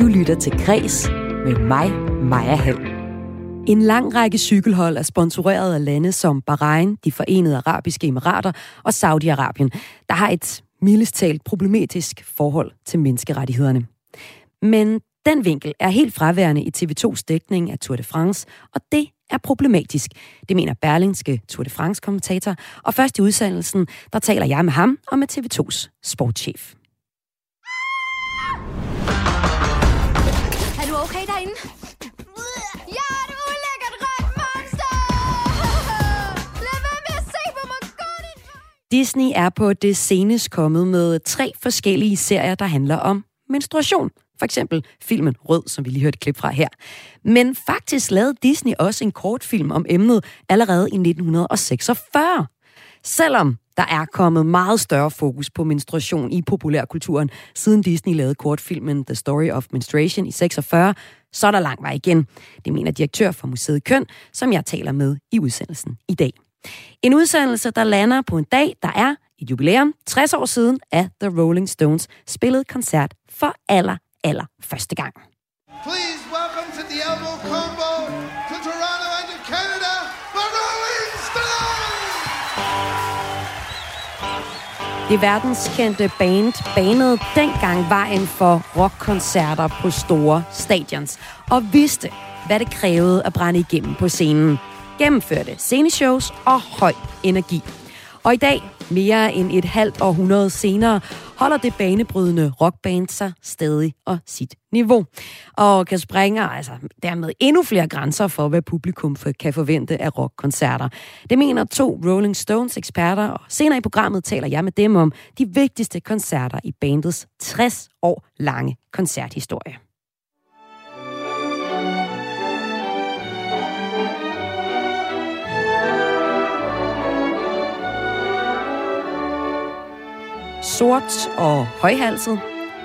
Du lytter til Græs med mig, Maja Hall. En lang række cykelhold er sponsoreret af lande som Bahrain, de forenede arabiske emirater og Saudi-Arabien, der har et mildest talt problematisk forhold til menneskerettighederne. Men den vinkel er helt fraværende i TV2's dækning af Tour de France, og det er problematisk. Det mener Berlingske Tour de France-kommentator, og først i udsendelsen, der taler jeg med ham og med TV2's sportschef. Okay derinde? Ja, det er ulækkert rødt monster! Lad være med at se på mig, gå din Disney er på det senest kommet med tre forskellige serier, der handler om menstruation. For eksempel filmen Rød, som vi lige hørte et klip fra her. Men faktisk lavede Disney også en kortfilm om emnet allerede i 1946. Selvom der er kommet meget større fokus på menstruation i populærkulturen, siden Disney lavede kortfilmen The Story of Menstruation i 46, så er der lang vej igen. Det mener direktør for Museet Køn, som jeg taler med i udsendelsen i dag. En udsendelse, der lander på en dag, der er et jubilæum, 60 år siden, at The Rolling Stones spillede koncert for aller, aller første gang. Please welcome to the elbow combo Det verdenskendte band banede dengang vejen for rockkoncerter på store stadions, og vidste, hvad det krævede at brænde igennem på scenen. Gennemførte sceneshows og høj energi. Og i dag, mere end et halvt århundrede senere, holder det banebrydende rockband sig stadig og sit niveau. Og kan springe altså dermed endnu flere grænser for, hvad publikum kan forvente af rockkoncerter. Det mener to Rolling Stones eksperter, og senere i programmet taler jeg med dem om de vigtigste koncerter i bandets 60 år lange koncerthistorie. Sort og højhalset,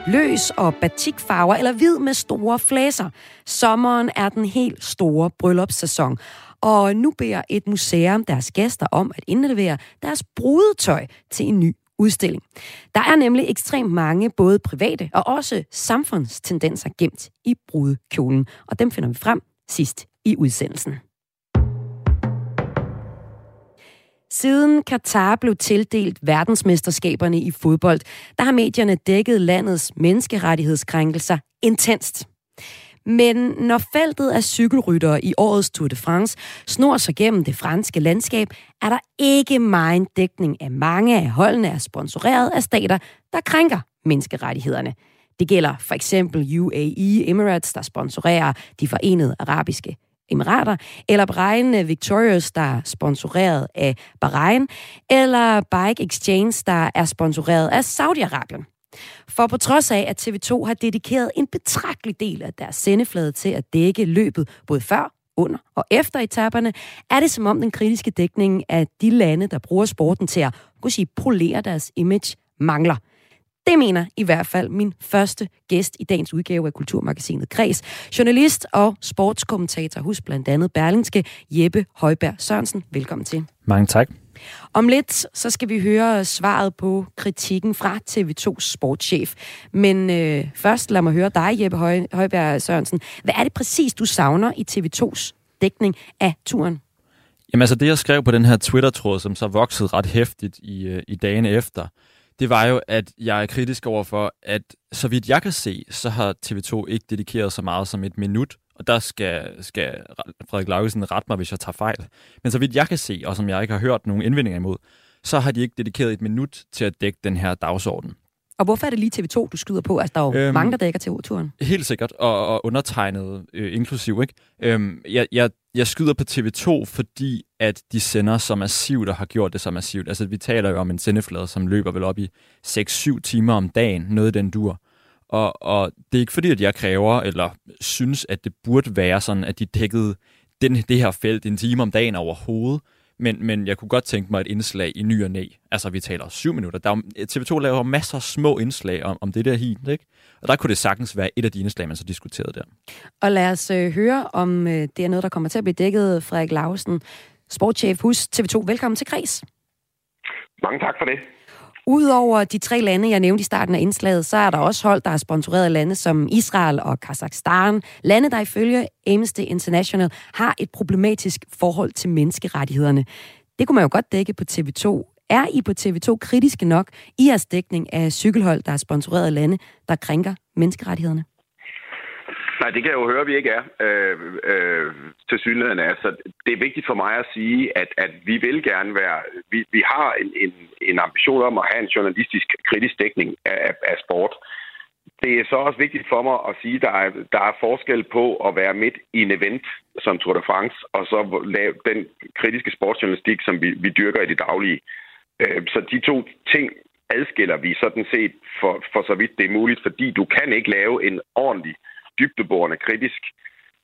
løs og batikfarver eller hvid med store flæser. Sommeren er den helt store bryllupssæson, og nu beder et museum deres gæster om at indlevere deres brudetøj til en ny udstilling. Der er nemlig ekstremt mange både private og også samfundstendenser gemt i brudekjolen, og dem finder vi frem sidst i udsendelsen. Siden Katar blev tildelt verdensmesterskaberne i fodbold, der har medierne dækket landets menneskerettighedskrænkelser intenst. Men når feltet af cykelryttere i årets Tour de France snor sig gennem det franske landskab, er der ikke meget dækning af mange af holdene er sponsoreret af stater, der krænker menneskerettighederne. Det gælder for eksempel UAE Emirates, der sponsorerer de forenede arabiske Emirater, eller Bahrain øh, Victorious, der er sponsoreret af Bahrain, eller Bike Exchange, der er sponsoreret af Saudi-Arabien. For på trods af, at TV2 har dedikeret en betragtelig del af deres sendeflade til at dække løbet både før, under og efter etaperne, er det som om den kritiske dækning af de lande, der bruger sporten til at kunne sige, polere deres image, mangler – det mener i hvert fald min første gæst i dagens udgave af Kulturmagasinet Kreds. Journalist og sportskommentator hos blandt andet Berlingske, Jeppe Højberg Sørensen. Velkommen til. Mange tak. Om lidt, så skal vi høre svaret på kritikken fra TV2's sportschef. Men øh, først lad mig høre dig, Jeppe Høj, Højberg Sørensen. Hvad er det præcis, du savner i TV2's dækning af turen? Jamen altså det, jeg skrev på den her Twitter-tråd, som så voksede ret hæftigt i, øh, i dagene efter, det var jo, at jeg er kritisk over for, at så vidt jeg kan se, så har TV2 ikke dedikeret så meget som et minut, og der skal, skal Frederik Laugesen rette mig, hvis jeg tager fejl. Men så vidt jeg kan se, og som jeg ikke har hørt nogen indvendinger imod, så har de ikke dedikeret et minut til at dække den her dagsorden. Og hvorfor er det lige TV2, du skyder på? Altså, der er jo øhm, mange, der dækker til turen. Helt sikkert, og, og undertegnet øh, inklusiv. Ikke? Øhm, jeg, jeg, jeg skyder på TV2, fordi at de sender så massivt og har gjort det så massivt. Altså, vi taler jo om en sendeflade, som løber vel op i 6-7 timer om dagen, noget den dur. Og, og det er ikke fordi, at jeg kræver eller synes, at det burde være sådan, at de dækkede den, det her felt en time om dagen overhovedet. Men, men jeg kunne godt tænke mig et indslag i ny og næ. Altså, vi taler syv minutter. Der er, TV2 laver masser af små indslag om, om det der hin, ikke? Og der kunne det sagtens være et af de indslag, man så diskuterede der. Og lad os øh, høre, om øh, det er noget, der kommer til at blive dækket. Frederik Lausen, sportschef hos TV2. Velkommen til Kreds. Mange tak for det. Udover de tre lande, jeg nævnte i starten af indslaget, så er der også hold, der er sponsoreret af lande som Israel og Kazakhstan. Lande, der ifølge Amnesty International har et problematisk forhold til menneskerettighederne. Det kunne man jo godt dække på TV2. Er I på TV2 kritiske nok i jeres dækning af cykelhold, der er sponsoreret af lande, der krænker menneskerettighederne? Nej, det kan jeg jo høre, at vi ikke er øh, øh, til synligheden af. Så det er vigtigt for mig at sige, at, at vi vil gerne være... Vi, vi har en, en, en ambition om at have en journalistisk kritisk dækning af, af sport. Det er så også vigtigt for mig at sige, at der er, der er forskel på at være midt i en event som Tour de France, og så lave den kritiske sportsjournalistik, som vi, vi dyrker i det daglige. Øh, så de to ting adskiller vi sådan set for, for så vidt det er muligt, fordi du kan ikke lave en ordentlig øh, dybdeborende, kritisk,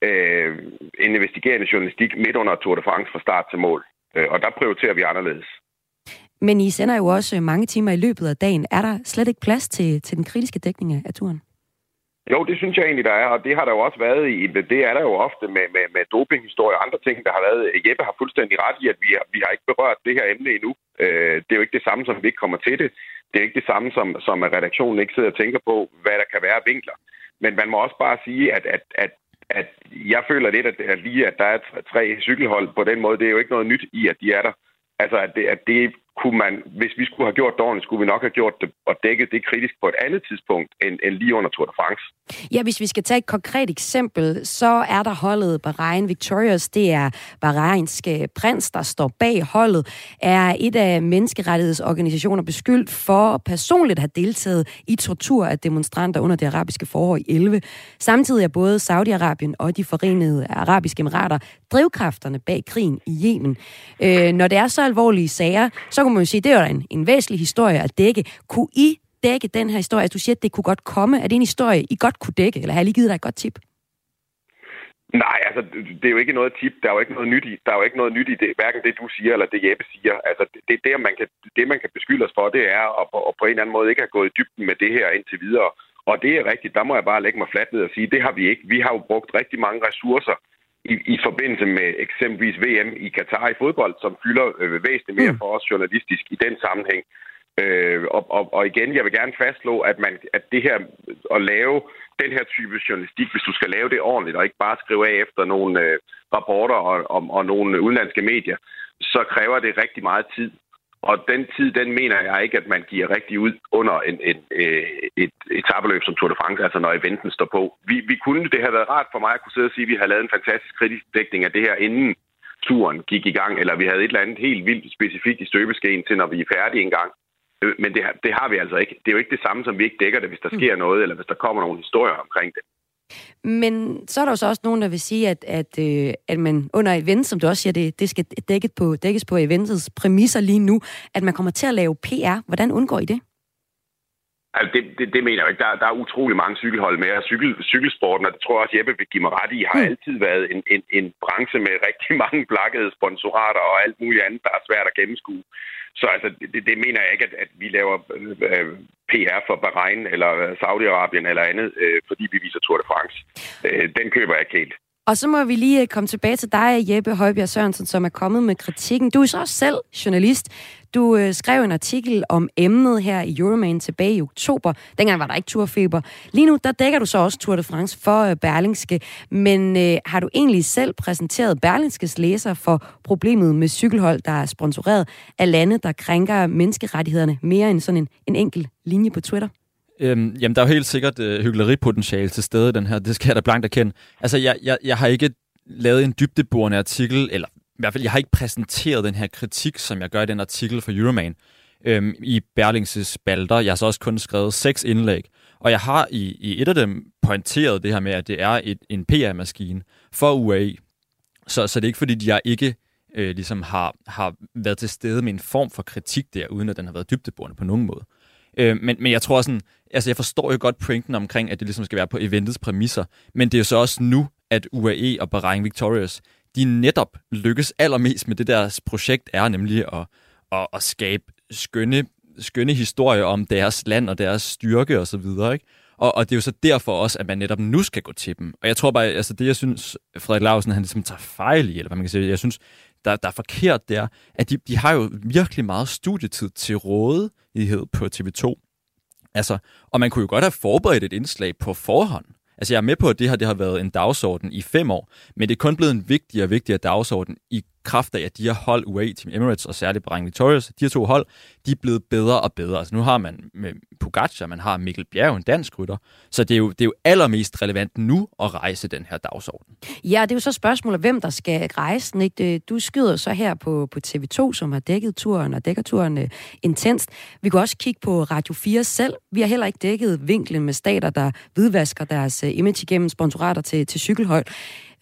øh, investigerende journalistik midt under Tour de France fra start til mål. Øh, og der prioriterer vi anderledes. Men I sender jo også mange timer i løbet af dagen. Er der slet ikke plads til, til den kritiske dækning af turen? Jo, det synes jeg egentlig, der er, og det har der jo også været i. Det er der jo ofte med, med, med dopinghistorie og andre ting, der har været. Jeppe har fuldstændig ret i, at vi har, vi har ikke berørt det her emne endnu. Øh, det er jo ikke det samme, som vi ikke kommer til det. Det er ikke det samme, som, som at redaktionen ikke sidder og tænker på, hvad der kan være af vinkler. Men man må også bare sige, at, at, at, at jeg føler lidt, at, at lige at der er tre cykelhold på den måde, det er jo ikke noget nyt i, at de er der. Altså, at det, at det kunne man, hvis vi skulle have gjort det ordentligt, skulle vi nok have gjort det og dækket det kritisk på et andet tidspunkt end, end lige under Tour de France. Ja, hvis vi skal tage et konkret eksempel, så er der holdet Bahrain Victorious. Det er Bahrainske prins, der står bag holdet, er et af menneskerettighedsorganisationer beskyldt for personligt at have deltaget i tortur af demonstranter under det arabiske forår i 11. Samtidig er både Saudi-Arabien og de forenede arabiske emirater drivkræfterne bag krigen i Yemen. Øh, når det er så alvorlige sager, så kunne man jo sige, det er jo en, en væsentlig historie at dække. Kunne I dække den her historie? Altså, du siger, at det kunne godt komme. Er det en historie, I godt kunne dække? Eller har jeg lige givet dig et godt tip? Nej, altså, det er jo ikke noget tip. Der er jo ikke noget nyt i, der er jo ikke noget nyt i det, hverken det, du siger, eller det, Jeppe siger. Altså, det, det, man kan, det, man kan beskylde os for, det er at, at på en eller anden måde ikke have gået i dybden med det her indtil videre. Og det er rigtigt. Der må jeg bare lægge mig fladt ned og sige, det har vi ikke. Vi har jo brugt rigtig mange ressourcer i, i forbindelse med eksempelvis VM i Katar i fodbold, som fylder øh, væsentligt mere mm. for os journalistisk i den sammenhæng. Øh, og, og, og igen, jeg vil gerne fastslå, at, man, at det her at lave den her type journalistik, hvis du skal lave det ordentligt, og ikke bare skrive af efter nogle øh, rapporter og, og, og nogle udenlandske medier, så kræver det rigtig meget tid. Og den tid, den mener jeg ikke, at man giver rigtig ud under en, en, øh, et etabeløb som Tour de France, altså når eventen står på. Vi, vi kunne, det har været rart for mig at kunne sidde og sige, at vi har lavet en fantastisk kritisk dækning af det her, inden turen gik i gang, eller vi havde et eller andet helt vildt specifikt i støbeskeen til, når vi er færdige en gang. Øh, men det, det har vi altså ikke. Det er jo ikke det samme, som vi ikke dækker det, hvis der sker noget, eller hvis der kommer nogle historier omkring det. Men så er der jo så også nogen, der vil sige, at, at, øh, at man under event, som du også siger, det, det skal dækkes på, dækkes på eventets præmisser lige nu, at man kommer til at lave PR. Hvordan undgår I det? Altså, det, det, det mener jeg ikke. Der, der er utrolig mange cykelhold med. Cykel, cykelsporten, og det tror jeg også, Jeppe vil give mig ret i, har mm. altid været en, en, en branche med rigtig mange blakkede sponsorater og alt muligt andet, der er svært at gennemskue. Så altså, det, det mener jeg ikke, at, at vi laver øh, PR for Bahrain eller Saudi-Arabien eller andet, øh, fordi vi viser Tour de France. Øh, den køber jeg ikke helt. Og så må vi lige øh, komme tilbage til dig, Jeppe Højbjerg Sørensen, som er kommet med kritikken. Du er så også selv journalist. Du øh, skrev en artikel om emnet her i Euroman tilbage i oktober. Dengang var der ikke turfeber. Lige nu, der dækker du så også Tour de France for øh, Berlingske. Men øh, har du egentlig selv præsenteret Berlingskes læser for problemet med cykelhold, der er sponsoreret af lande, der krænker menneskerettighederne mere end sådan en, en enkelt linje på Twitter? Øhm, jamen, der er jo helt sikkert øh, hyggeleripotentiale til stede i den her. Det skal jeg da blankt erkende. Altså, jeg, jeg, jeg har ikke lavet en dybdeborende artikel, eller i hvert fald, jeg har ikke præsenteret den her kritik, som jeg gør i den artikel for Euroman øhm, i Berlingses spalter. Jeg har så også kun skrevet seks indlæg, og jeg har i, i et af dem pointeret det her med, at det er et, en PR-maskine for UAE. Så, så det er ikke fordi, jeg ikke øh, ligesom har, har været til stede med en form for kritik der, uden at den har været dybdeborende på nogen måde. Øh, men, men jeg tror sådan, altså jeg forstår jo godt pointen omkring, at det ligesom skal være på eventets præmisser, men det er jo så også nu, at UAE og Bahrain Victorious, de netop lykkes allermest med det deres projekt er, nemlig at, at, at skabe skønne, skønne historier om deres land og deres styrke og så videre, ikke? Og, og det er jo så derfor også, at man netop nu skal gå til dem. Og jeg tror bare, altså det jeg synes, Frederik Lausen, han ligesom tager fejl i, eller hvad man kan sige, jeg synes, der, der er forkert, der, at de, de har jo virkelig meget studietid til rådighed på TV2. Altså, og man kunne jo godt have forberedt et indslag på forhånd. Altså, jeg er med på, at det her det har været en dagsorden i fem år, men det er kun blevet en vigtigere og vigtigere dagsorden i kraft af, at de her hold, UAE, Team Emirates og særligt Bahrain Victorious, de her to hold, de er blevet bedre og bedre. Altså, nu har man med Pogacar, man har Mikkel Bjerg, en dansk rytter, så det er, jo, det er jo allermest relevant nu at rejse den her dagsorden. Ja, det er jo så spørgsmålet, hvem der skal rejse den. Ikke? Du skyder så her på, på TV2, som har dækket turen og dækker turen uh, intenst. Vi kan også kigge på Radio 4 selv. Vi har heller ikke dækket vinklen med stater, der hvidvasker deres øh, image igennem sponsorater til, til cykelhold.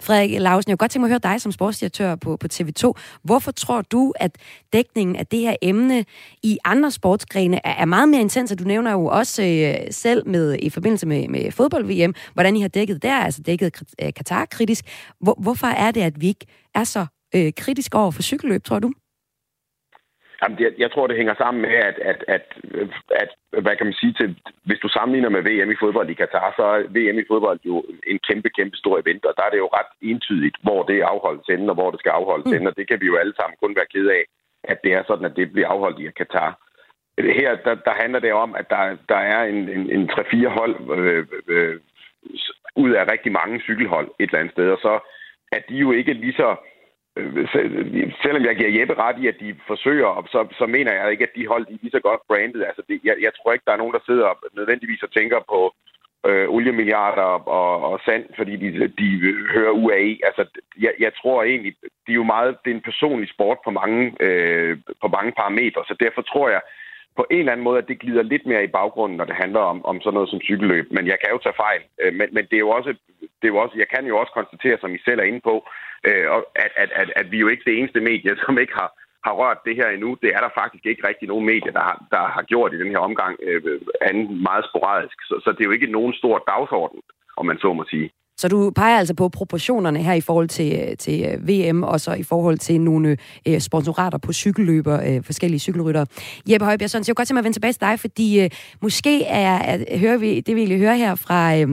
Frederik Lausen, jeg kunne godt tænke mig at høre dig som sportsdirektør på, på TV2. Hvorfor tror du, at dækningen af det her emne i andre sportsgrene er, er meget mere intens? Du nævner jo også øh, selv med i forbindelse med, med fodbold-VM, hvordan I har dækket der, altså dækket øh, Katar kritisk. Hvor, hvorfor er det, at vi ikke er så øh, kritisk over for cykelløb, tror du? Jamen, jeg, jeg tror, det hænger sammen med, at, at, at, at, hvad kan man sige, til, hvis du sammenligner med VM i fodbold i Katar, så er VM i fodbold jo en kæmpe, kæmpe stor event, og der er det jo ret entydigt, hvor det afholdes henne, og hvor det skal afholdes mm. og det kan vi jo alle sammen kun være ked af, at det er sådan, at det bliver afholdt i Katar. Her, der, der handler det om, at der, der er en, en, en 3-4 hold øh, øh, ud af rigtig mange cykelhold et eller andet sted, og så er de jo ikke lige så Øh, øh, selvom jeg giver Jeppe ret i, at de forsøger, så, så mener jeg ikke, at de hold de er lige så godt brandet. Altså det, jeg, jeg tror ikke, der er nogen, der sidder nødvendigvis og tænker på øh, oliemilliarder og, og sand, fordi de, de hører UAE. Altså, jeg, jeg tror egentlig, det er jo meget, det er en personlig sport på mange, øh, på mange parametre, så derfor tror jeg, på en eller anden måde, at det glider lidt mere i baggrunden, når det handler om, om sådan noget som cykelløb. Men jeg kan jo tage fejl. Øh, men, men det er jo også, det er jo også, jeg kan jo også konstatere, som I selv er inde på, øh, at, at, at, at vi jo ikke er det eneste medie, som ikke har, har rørt det her endnu. Det er der faktisk ikke rigtig nogen medie, der har, der har gjort i den her omgang, øh, anden meget sporadisk. Så, så det er jo ikke nogen stor dagsorden, om man så må sige. Så du peger altså på proportionerne her i forhold til, til øh, VM, og så i forhold til nogle øh, sponsorater på cykelløber, øh, forskellige cykelryttere. Jeppe Højbjerg, så jeg godt tænke mig at vende tilbage til dig, fordi øh, måske er, at, hører vi, det vi egentlig hører her fra øh,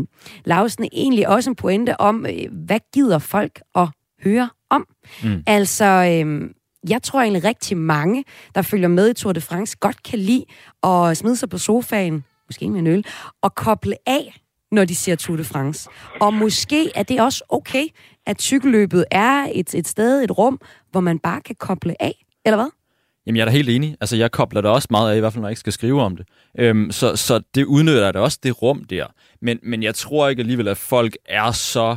Lausen, egentlig også en pointe om, øh, hvad gider folk at høre om? Mm. Altså, øh, jeg tror egentlig rigtig mange, der følger med i Tour de France, godt kan lide at smide sig på sofaen, måske med en øl, og koble af når de ser Tour de France. Og måske er det også okay, at cykelløbet er et, et sted, et rum, hvor man bare kan koble af, eller hvad? Jamen, jeg er da helt enig. Altså, jeg kobler det også meget af, i hvert fald når jeg ikke skal skrive om det. Øhm, så, så det udnytter da også, det rum der. Men, men jeg tror ikke alligevel, at folk er så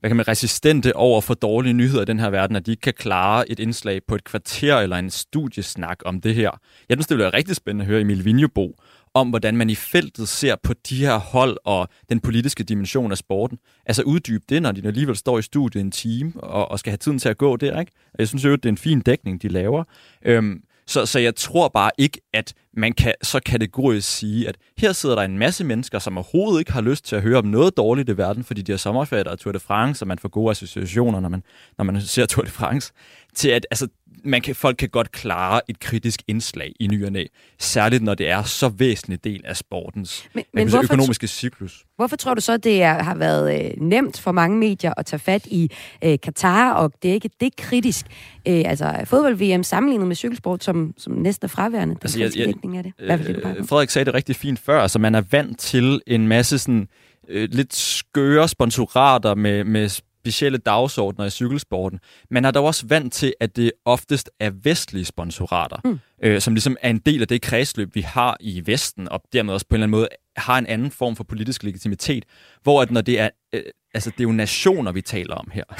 hvad kan man, resistente over for dårlige nyheder i den her verden, at de ikke kan klare et indslag på et kvarter eller en studiesnak om det her. Jeg synes, det være rigtig spændende at høre Emil Vinjebo om, hvordan man i feltet ser på de her hold og den politiske dimension af sporten. Altså uddybe det, når de alligevel står i studiet en time og, og skal have tiden til at gå der. Ikke? Jeg synes jo, det er en fin dækning, de laver. Øhm, så, så jeg tror bare ikke, at man kan så kategorisk sige, at her sidder der en masse mennesker, som overhovedet ikke har lyst til at høre om noget dårligt i verden, fordi de har sommerferie og Tour de France, og man får gode associationer, når man, når man ser Tour de France, til at altså, man kan, folk kan godt klare et kritisk indslag i ny og næ, særligt når det er så væsentlig del af sportens men, men sige, økonomiske cyklus. Hvorfor tror du så, det er, har været øh, nemt for mange medier at tage fat i øh, Katar og det er ikke det kritisk, øh, altså fodbold-VM sammenlignet med cykelsport, som, som næsten fraværende, den altså, jeg, jeg, af det? Øh, det Frederik sagde det rigtig fint før, altså man er vant til en masse sådan, øh, lidt skøre sponsorater med, med specielle dagsordner i cykelsporten. Man er dog også vant til, at det oftest er vestlige sponsorater, mm. øh, som ligesom er en del af det kredsløb, vi har i Vesten, og dermed også på en eller anden måde har en anden form for politisk legitimitet, hvor at når det er, øh, altså det er jo nationer, vi taler om her.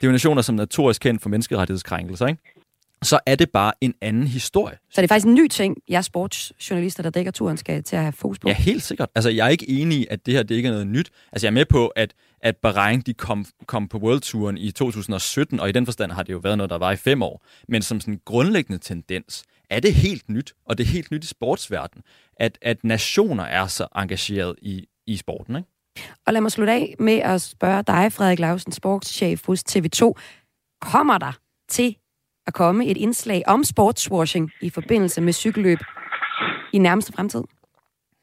Det er jo nationer, som er notorisk kendt for menneskerettighedskrænkelser, ikke? så er det bare en anden historie. Så det er faktisk en ny ting, jeg sportsjournalister, der dækker turen, skal til at have fokus på? Ja, helt sikkert. Altså, jeg er ikke enig i, at det her det ikke er noget nyt. Altså, jeg er med på, at, at Bahrain de kom, kom på Worldturen i 2017, og i den forstand har det jo været noget, der var i fem år. Men som sådan en grundlæggende tendens, er det helt nyt, og det er helt nyt i sportsverdenen, at, at nationer er så engageret i, i sporten, ikke? Og lad mig slutte af med at spørge dig, Frederik Lausen, sportschef hos TV2. Kommer der til at komme et indslag om sportswashing i forbindelse med cykelløb i nærmeste fremtid?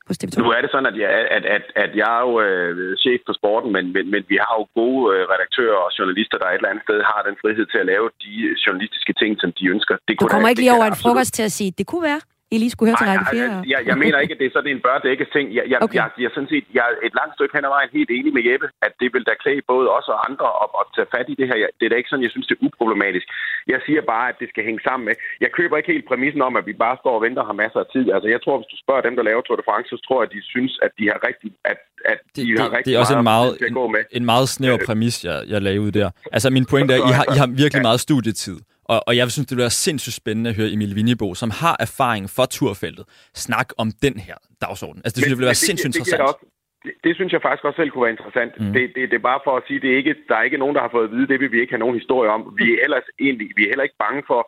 Hos TV2? Nu er det sådan, at jeg, at, at, at jeg er jo øh, chef for sporten, men, men, men vi har jo gode øh, redaktører og journalister, der et eller andet sted har den frihed til at lave de journalistiske ting, som de ønsker. Det Du kunne kommer da- ikke lige over en frokost til at sige, det kunne være, I lige skulle høre til række 4. jeg, jeg, jeg mener ikke, at det er sådan en bør dækkes ting. Jeg, jeg, Okay. jeg, jeg, er sådan set, jeg er et langt stykke hen ad vejen helt enig med Jeppe, at det vil da klæde både os og andre at, at tage fat i det her. Det er da ikke sådan, jeg synes, det er uproblematisk. Jeg siger bare, at det skal hænge sammen med. Jeg køber ikke helt præmissen om, at vi bare står og venter og har masser af tid. Altså, jeg tror, hvis du spørger dem, der laver Tour de France, så tror jeg, at de synes, at de har rigtig, at, at Det, de har det, rigtig det er også en meget, tid til at gå med. en, en meget snæver præmis, jeg, jeg lagde ud der. Altså, min pointe er, at I har, I har virkelig meget studietid. Og, og jeg synes, det bliver sindssygt spændende at høre Emil Winnebo, som har erfaring fra turfeltet, snakke om den her dagsorden. Altså, det synes jeg Men sindssygt det, det, interessant. da også, det, det synes jeg faktisk også selv kunne være interessant. Mm. Det, det, det er bare for at sige, det er ikke, der er ikke nogen, der har fået at vide, det vil vi ikke have nogen historie om. Vi er ellers egentlig, vi er heller ikke bange for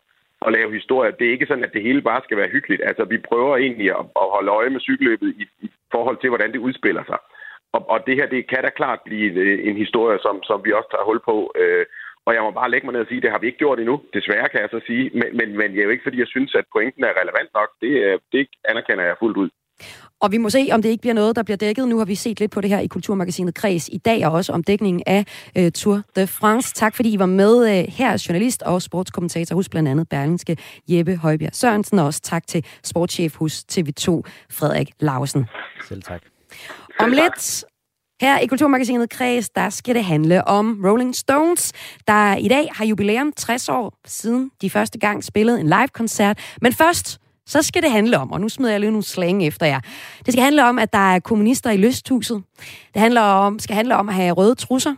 at lave historier. Det er ikke sådan, at det hele bare skal være hyggeligt. Altså, vi prøver egentlig at, at holde øje med cykelløbet i, i forhold til, hvordan det udspiller sig. Og, og det her, det kan da klart blive en, en historie, som, som vi også tager hul på. Øh, og jeg må bare lægge mig ned og sige, det har vi ikke gjort endnu. Desværre kan jeg så sige. Men, men, men det er jo ikke, fordi jeg synes, at pointen er relevant nok. Det, øh, det anerkender jeg fuldt ud. Og vi må se, om det ikke bliver noget, der bliver dækket. Nu har vi set lidt på det her i Kulturmagasinet Kreds i dag, og også om dækningen af uh, Tour de France. Tak fordi I var med uh, her, journalist og sportskommentator hos blandt andet Berlingske Jeppe Højbjerg Sørensen, og også tak til sportschef hos TV2 Frederik Lausen. Selv tak. Om lidt her i Kulturmagasinet Kreds, der skal det handle om Rolling Stones, der i dag har jubilæum 60 år siden de første gang spillede en live-koncert. Men først, så skal det handle om, og nu smider jeg lige nogle slang efter jer. Det skal handle om, at der er kommunister i lysthuset. Det handler om, skal handle om at have røde trusser.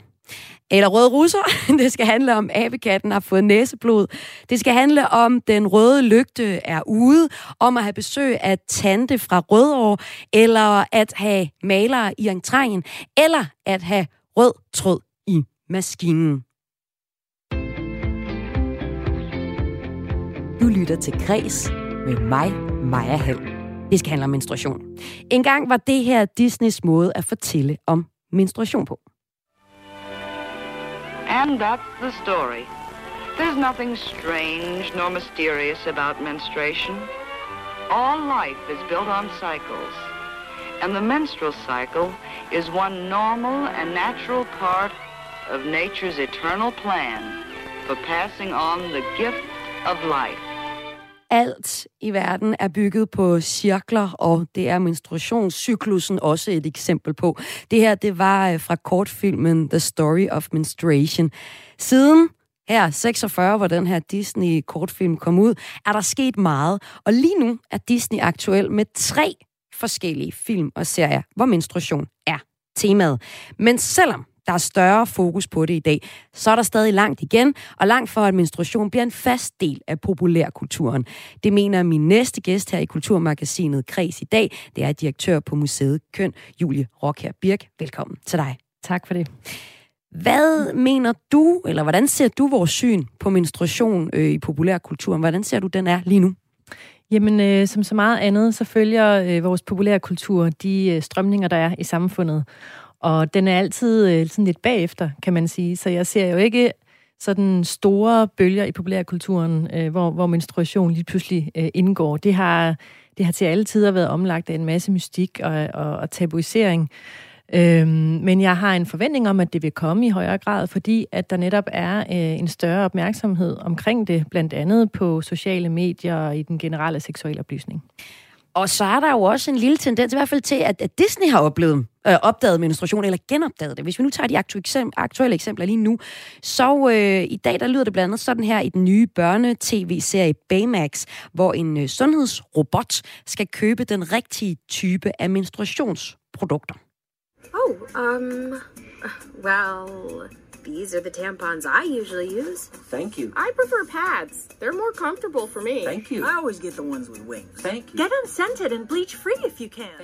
Eller røde russer. Det skal handle om, at abekatten har fået næseblod. Det skal handle om, den røde lygte er ude. Om at have besøg af tante fra Rødovre. Eller at have malere i entréen. Eller at have rød tråd i maskinen. Du lytter til Græs med mig, Maja Hall. Det skal handle om menstruation. En gang var det her Disneys måde at fortælle om menstruation på. And that's the story. There's nothing strange nor mysterious about menstruation. All life is built on cycles, and the menstrual cycle is one normal and natural part of nature's eternal plan for passing on the gift of life. Alt i verden er bygget på cirkler, og det er menstruationscyklusen også et eksempel på. Det her, det var øh, fra kortfilmen The Story of Menstruation. Siden her 46, hvor den her Disney-kortfilm kom ud, er der sket meget. Og lige nu er Disney aktuel med tre forskellige film og serier, hvor menstruation er temaet. Men selvom der er større fokus på det i dag, så er der stadig langt igen, og langt for, at menstruation bliver en fast del af populærkulturen. Det mener min næste gæst her i Kulturmagasinet Kreds i dag. Det er direktør på Museet Køn, Julie Rockher Birk. Velkommen til dig. Tak for det. Hvad mener du, eller hvordan ser du vores syn på menstruation øh, i populærkulturen? Hvordan ser du, den er lige nu? Jamen, øh, som så meget andet, så følger øh, vores populære kultur de øh, strømninger, der er i samfundet. Og den er altid øh, sådan lidt bagefter, kan man sige. Så jeg ser jo ikke sådan store bølger i populærkulturen, øh, hvor, hvor menstruation lige pludselig øh, indgår. Det har, det har til alle tider været omlagt af en masse mystik og, og, og tabuisering. Øhm, men jeg har en forventning om, at det vil komme i højere grad, fordi at der netop er øh, en større opmærksomhed omkring det, blandt andet på sociale medier og i den generelle seksuelle oplysning. Og så er der jo også en lille tendens, i hvert fald til, at, at Disney har oplevet, øh, opdaget menstruation, eller genopdaget det. Hvis vi nu tager de aktu- aktuelle eksempler lige nu, så øh, i dag der lyder det blandt andet sådan her i den nye børne-tv-serie Baymax, hvor en øh, sundhedsrobot skal købe den rigtige type af menstruationsprodukter. Oh, um, well, these are the tampons I usually use. Thank you. I prefer pads. They're more comfortable for me. Thank you. I always get the ones with wings. Thank you. Get unscented and bleach free if you can.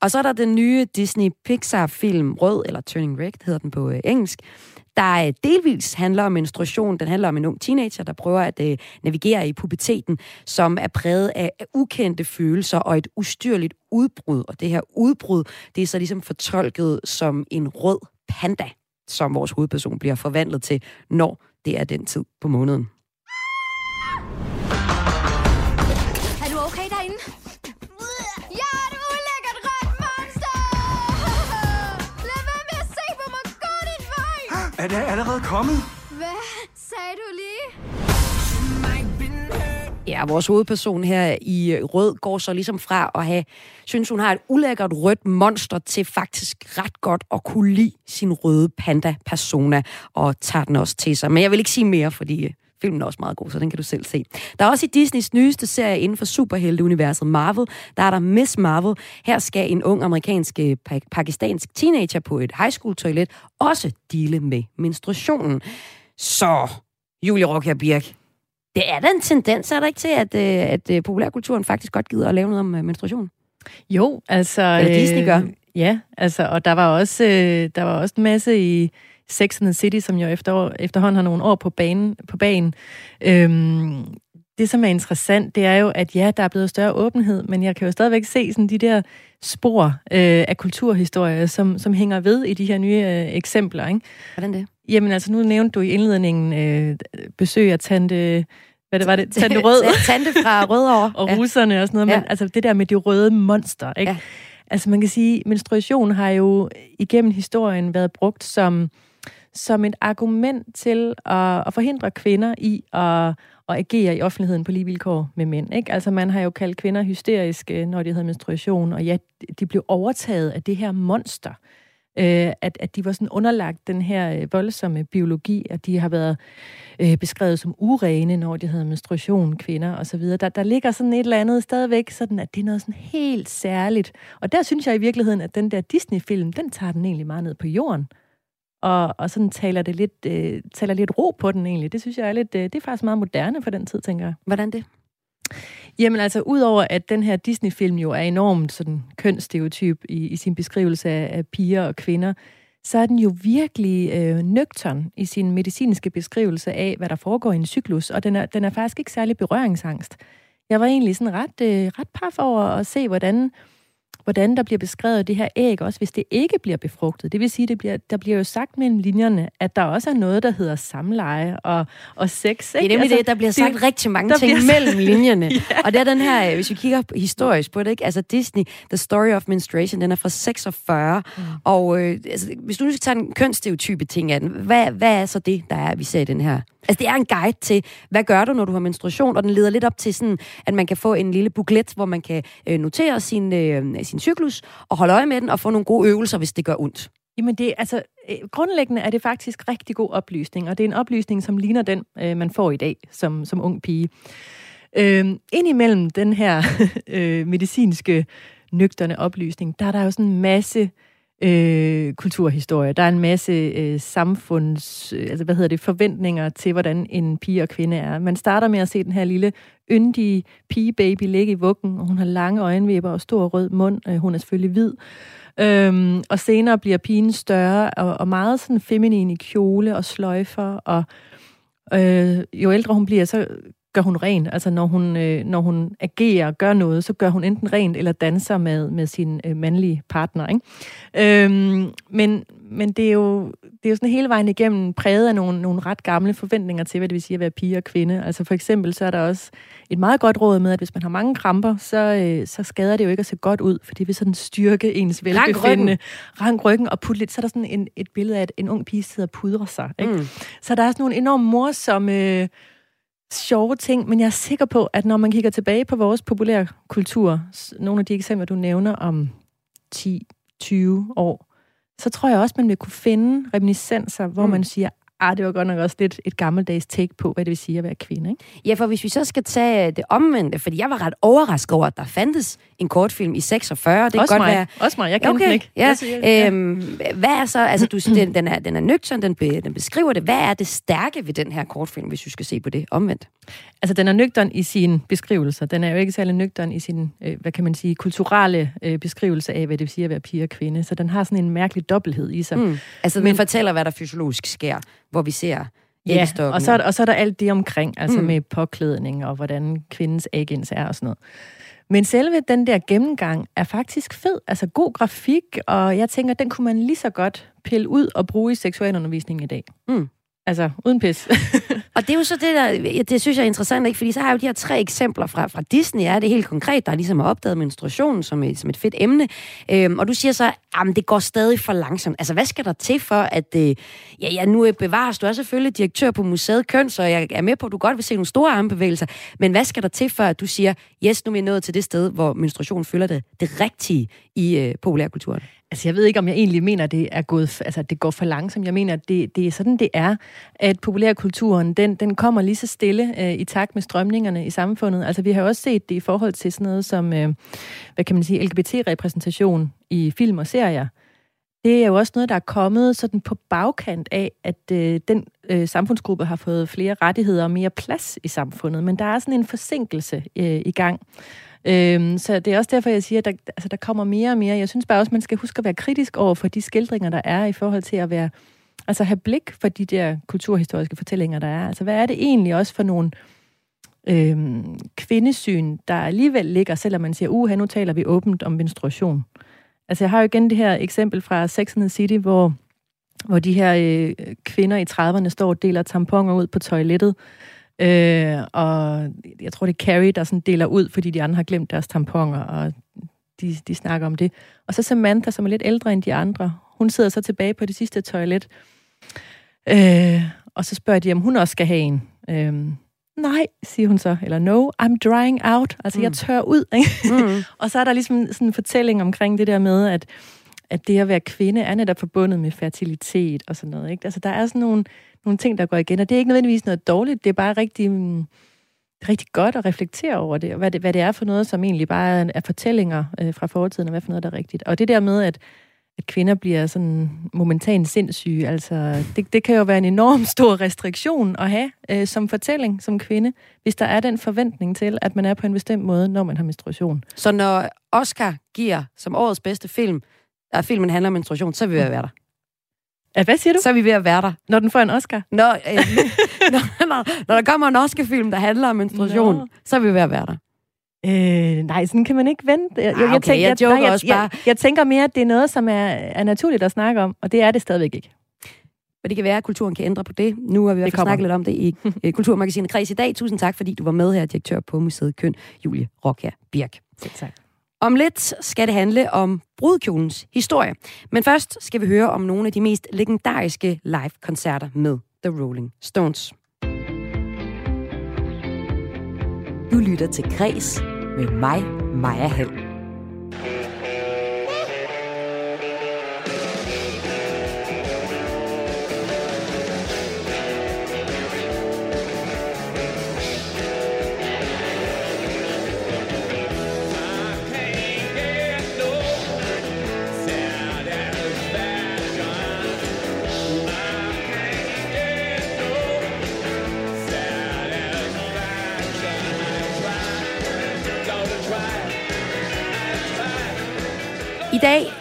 Og så er der den nye Disney-Pixar-film Rød, eller Turning Red hedder den på øh, engelsk, der øh, delvis handler om menstruation. Den handler om en ung teenager, der prøver at øh, navigere i puberteten, som er præget af ukendte følelser og et ustyrligt udbrud. Og det her udbrud, det er så ligesom fortolket som en rød panda, som vores hovedperson bliver forvandlet til, når det er den tid på måneden. Er du okay derinde? Ja, det var ulækkert rødt monster! Lad være med at se på mig, gå din vej! Er det allerede kommet? Hvad sagde du lige? Ja, vores hovedperson her i øh, Rød går så ligesom fra at have, synes hun har et ulækkert rødt monster til faktisk ret godt at kunne lide sin røde panda-persona, og tager den også til sig. Men jeg vil ikke sige mere, fordi øh, filmen er også meget god, så den kan du selv se. Der er også i Disneys nyeste serie inden for superhelteuniverset Marvel, der er der Miss Marvel. Her skal en ung amerikansk øh, pak- pakistansk teenager på et high school toilet også dele med menstruationen. Så, Julie Rocker Birk, det er da en tendens, er der ikke til, at, øh, at øh, populærkulturen faktisk godt gider at lave noget om øh, menstruation? Jo, altså... Eller Disney gør. Ja, altså, og der var også, øh, der var også en masse i Sex and the City, som jo efter, efterhånden har nogle år på banen. På banen. Øhm, det, som er interessant, det er jo, at ja, der er blevet større åbenhed, men jeg kan jo stadigvæk se sådan de der spor øh, af kulturhistorie, som, som hænger ved i de her nye øh, eksempler. Ikke? Hvordan det? Jamen altså, nu nævnte du i indledningen øh, besøg af tante... Hvad det var det? Tante Rød. Tante fra Rødovre. og Ja. russerne og sådan noget. Ja. Men altså det der med de røde monster, ikke? Ja. Altså man kan sige, menstruation har jo igennem historien været brugt som, som et argument til at, at forhindre kvinder i at, at agere i offentligheden på lige vilkår med mænd. Ikke? Altså man har jo kaldt kvinder hysteriske, når de havde menstruation, og ja, de blev overtaget af det her monster. Øh, at, at de var sådan underlagt den her øh, voldsomme biologi, at de har været øh, beskrevet som urene, når de havde menstruation, kvinder osv. Der, der ligger sådan et eller andet stadigvæk, sådan at det er noget sådan helt særligt. Og der synes jeg i virkeligheden, at den der Disney-film, den tager den egentlig meget ned på jorden. Og, og sådan taler det lidt, øh, taler lidt ro på den egentlig. Det synes jeg er lidt, øh, det er faktisk meget moderne for den tid, tænker jeg. Hvordan det? Jamen altså, udover at den her Disney-film jo er enormt sådan kønsstereotyp i, i sin beskrivelse af, af piger og kvinder, så er den jo virkelig øh, nøgtern i sin medicinske beskrivelse af, hvad der foregår i en cyklus, og den er, den er faktisk ikke særlig berøringsangst. Jeg var egentlig sådan ret, øh, ret paf over at se, hvordan, hvordan der bliver beskrevet det her æg, også hvis det ikke bliver befrugtet. Det vil sige, det bliver, der bliver jo sagt mellem linjerne, at der også er noget, der hedder samleje og, og sex. Det er Ikke? nemlig altså, det, der bliver sagt det- rigtig mange ting bliver mellem linjerne. Ja. Og det er den her, hvis vi kigger på- historisk på det, ikke? altså Disney, The Story of Menstruation, den er fra 46, mm. og øh, altså, hvis du nu skal tage en kønsstereotype ting af den, hvad, hvad er så det, der er, vi ser i den her? Altså det er en guide til, hvad gør du, når du har menstruation, og den leder lidt op til sådan, at man kan få en lille booklet, hvor man kan øh, notere sin, øh, sin cyklus, og holde øje med den, og få nogle gode øvelser, hvis det gør ondt. Jamen det, altså, øh, grundlæggende er det faktisk rigtig god oplysning, og det er en oplysning, som ligner den, øh, man får i dag som, som ung pige. Øh, indimellem den her øh, medicinske nøgterne oplysning, der er der jo sådan en masse øh, Øh, kulturhistorie. Der er en masse øh, samfunds, øh, altså hvad hedder det, forventninger til, hvordan en pige og kvinde er. Man starter med at se den her lille yndige pigebaby ligge i vuggen, og hun har lange øjenvipper og stor rød mund. Øh, hun er selvfølgelig hvid. Øhm, og senere bliver pigen større og, og meget sådan feminin i kjole og sløjfer, og øh, jo ældre hun bliver, så gør hun rent. Altså når hun, øh, når hun agerer og gør noget, så gør hun enten rent eller danser med, med sin øh, mandlige partner. Ikke? Øhm, men, men det er jo det er jo sådan hele vejen igennem præget af nogle, nogle ret gamle forventninger til, hvad det vil sige at være pige og kvinde. Altså for eksempel så er der også et meget godt råd med, at hvis man har mange kramper, så, øh, så skader det jo ikke at se godt ud, for det vil sådan styrke ens velbefindende. Rank ryggen og putte lidt. Så er der sådan en, et billede af, at en ung pige sidder og pudrer sig. Ikke? Mm. Så der er sådan nogle enormt morsomme, øh, sjove ting, men jeg er sikker på, at når man kigger tilbage på vores populære kultur, nogle af de eksempler, du nævner om 10-20 år, så tror jeg også, man vil kunne finde reminiscenser, hvor mm. man siger, ah, det var godt nok også lidt et gammeldags take på, hvad det vil sige at være kvinde. Ikke? Ja, for hvis vi så skal tage det omvendte, fordi jeg var ret overrasket over, at der fandtes en kortfilm i 46. Det kan også godt mig. være... Også mig, jeg kendte okay, den ikke. Ja. Jeg. Øhm, hvad er så, altså du, den, den, er, den er nøgtern, den, be, den beskriver det. Hvad er det stærke ved den her kortfilm, hvis vi skal se på det omvendt? Altså, den er nøgtern i sine beskrivelser. Den er jo ikke særlig nøgtern i sin, øh, hvad kan man sige, kulturelle øh, beskrivelse af, hvad det vil sige at være pige og kvinde. Så den har sådan en mærkelig dobbelthed i sig. Mm. Altså, Men- den fortæller, hvad der fysiologisk sker, hvor vi ser Ja, og så, er, og så er der alt det omkring, altså mm. med påklædning og hvordan kvindens agens er og sådan noget. Men selve den der gennemgang er faktisk fed. Altså god grafik, og jeg tænker, den kunne man lige så godt pille ud og bruge i seksualundervisningen i dag. Mm. Altså, uden pis. Og det er jo så det, der, det synes jeg er interessant, ikke? fordi så har jeg jo de her tre eksempler fra, fra Disney, er det helt konkret, der ligesom har opdaget menstruation som et, som et fedt emne. Øhm, og du siger så, at det går stadig for langsomt. Altså, hvad skal der til for, at øh, ja, ja, nu øh, bevares, du er selvfølgelig direktør på museet Køn, så jeg er med på, at du godt vil se nogle store armbevægelser, men hvad skal der til for, at du siger, yes, nu er vi nået til det sted, hvor menstruation fylder det, det rigtige i øh, populærkulturen? Altså, jeg ved ikke, om jeg egentlig mener, at det, er gået, altså, det går for langsomt. Jeg mener, at det, det er sådan, det er, at populærkulturen, den, den kommer lige så stille øh, i takt med strømningerne i samfundet. Altså, vi har jo også set det i forhold til sådan noget som, øh, hvad kan man sige, LGBT-repræsentation i film og serier. Det er jo også noget, der er kommet sådan på bagkant af, at øh, den øh, samfundsgruppe har fået flere rettigheder og mere plads i samfundet. Men der er sådan en forsinkelse øh, i gang. Øhm, så det er også derfor, jeg siger, at der, altså, der kommer mere og mere. Jeg synes bare også, man skal huske at være kritisk over for de skildringer, der er i forhold til at være, altså have blik for de der kulturhistoriske fortællinger, der er. Altså, hvad er det egentlig også for nogle øhm, kvindesyn, der alligevel ligger, selvom man siger, uha, nu taler vi åbent om menstruation. Altså, jeg har jo igen det her eksempel fra Sex and the City, hvor, hvor de her øh, kvinder i 30'erne står og deler tamponer ud på toilettet, Øh, og jeg tror, det er Carrie, der sådan deler ud, fordi de andre har glemt deres tamponer, og de, de snakker om det. Og så Samantha, som er lidt ældre end de andre, hun sidder så tilbage på det sidste toilet, øh, og så spørger de, om hun også skal have en. Øh, nej, siger hun så, eller no, I'm drying out, altså mm. jeg tør ud. Ikke? Mm. og så er der ligesom sådan en fortælling omkring det der med, at, at det at være kvinde er netop forbundet med fertilitet og sådan noget. Ikke? Altså der er sådan nogle, nogle ting, der går igen. Og det er ikke nødvendigvis noget dårligt, det er bare rigtig, mm, rigtig godt at reflektere over det, hvad det, hvad det er for noget, som egentlig bare er, er fortællinger øh, fra fortiden, og hvad for noget, der er rigtigt. Og det der med, at, at kvinder bliver sådan momentant sindssyge, altså det, det kan jo være en enorm stor restriktion at have øh, som fortælling som kvinde, hvis der er den forventning til, at man er på en bestemt måde, når man har menstruation. Så når Oscar giver som årets bedste film, at filmen handler om menstruation, så vil jeg være der. At, hvad siger du? Så er vi ved at være der. Når den får en Oscar? Når, øh, når, når, når der kommer en Oscar-film, der handler om menstruation, Nå. så er vi ved at være der. Øh, nej, sådan kan man ikke vente. Jeg, ah, okay, jeg, tænker, jeg, jeg, nej, jeg, også bare. Jeg, jeg tænker mere, at det er noget, som er, er naturligt at snakke om, og det er det stadigvæk ikke. Men det kan være, at kulturen kan ændre på det. Nu har vi i hvert fald snakket lidt om det i Kulturmagasinet Kreds i dag. Tusind tak, fordi du var med her, direktør på Museet Køn, Julie Rockher Birk. Selv tak. Om lidt skal det handle om brudkjolens historie. Men først skal vi høre om nogle af de mest legendariske live-koncerter med The Rolling Stones. Du lytter til Græs med mig, Maja Hall.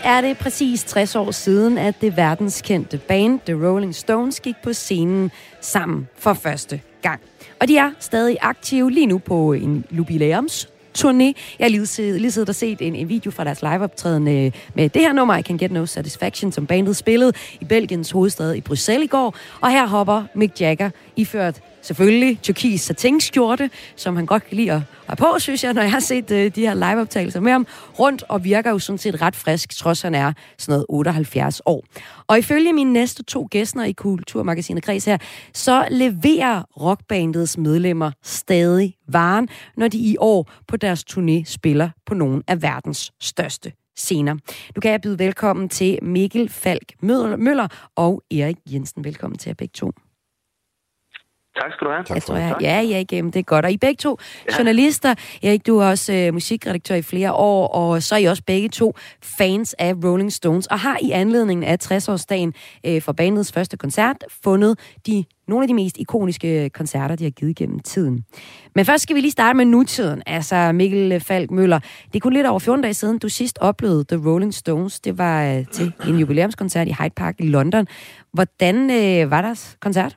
Er det præcis 60 år siden, at det verdenskendte band The Rolling Stones gik på scenen sammen for første gang. Og de er stadig aktive lige nu på en jubilæums turné. Jeg har lige, siddet, lige siddet og set en, en video fra deres liveoptræden øh, med det her nummer, I Can Get No Satisfaction, som bandet spillede i Belgiens hovedstad i Bruxelles i går. Og her hopper Mick Jagger iført selvfølgelig turkis satinskjorte, som han godt kan lide at have på, synes jeg, når jeg har set øh, de her liveoptagelser med ham, rundt og virker jo sådan set ret frisk, trods han er sådan noget 78 år. Og ifølge mine næste to gæster i Kulturmagasinet Kreds her, så leverer rockbandets medlemmer stadig varen, når de i år på deres turné spiller på nogle af verdens største scener. Nu kan jeg byde velkommen til Mikkel Falk Møller og Erik Jensen. Velkommen til jer begge to. Tak skal du have. Tak, tror jeg. Ja, ja, igennem. Det er godt. Og I begge to ja. journalister. Erik, du er også øh, musikredaktør i flere år, og så er I også begge to fans af Rolling Stones, og har i anledningen af 60-årsdagen øh, for bandets første koncert fundet de nogle af de mest ikoniske koncerter, de har givet gennem tiden. Men først skal vi lige starte med nutiden. Altså Mikkel Falk Møller, det er kun lidt over 14 dage siden, du sidst oplevede The Rolling Stones. Det var øh, til en jubilæumskoncert i Hyde Park i London. Hvordan øh, var deres koncert?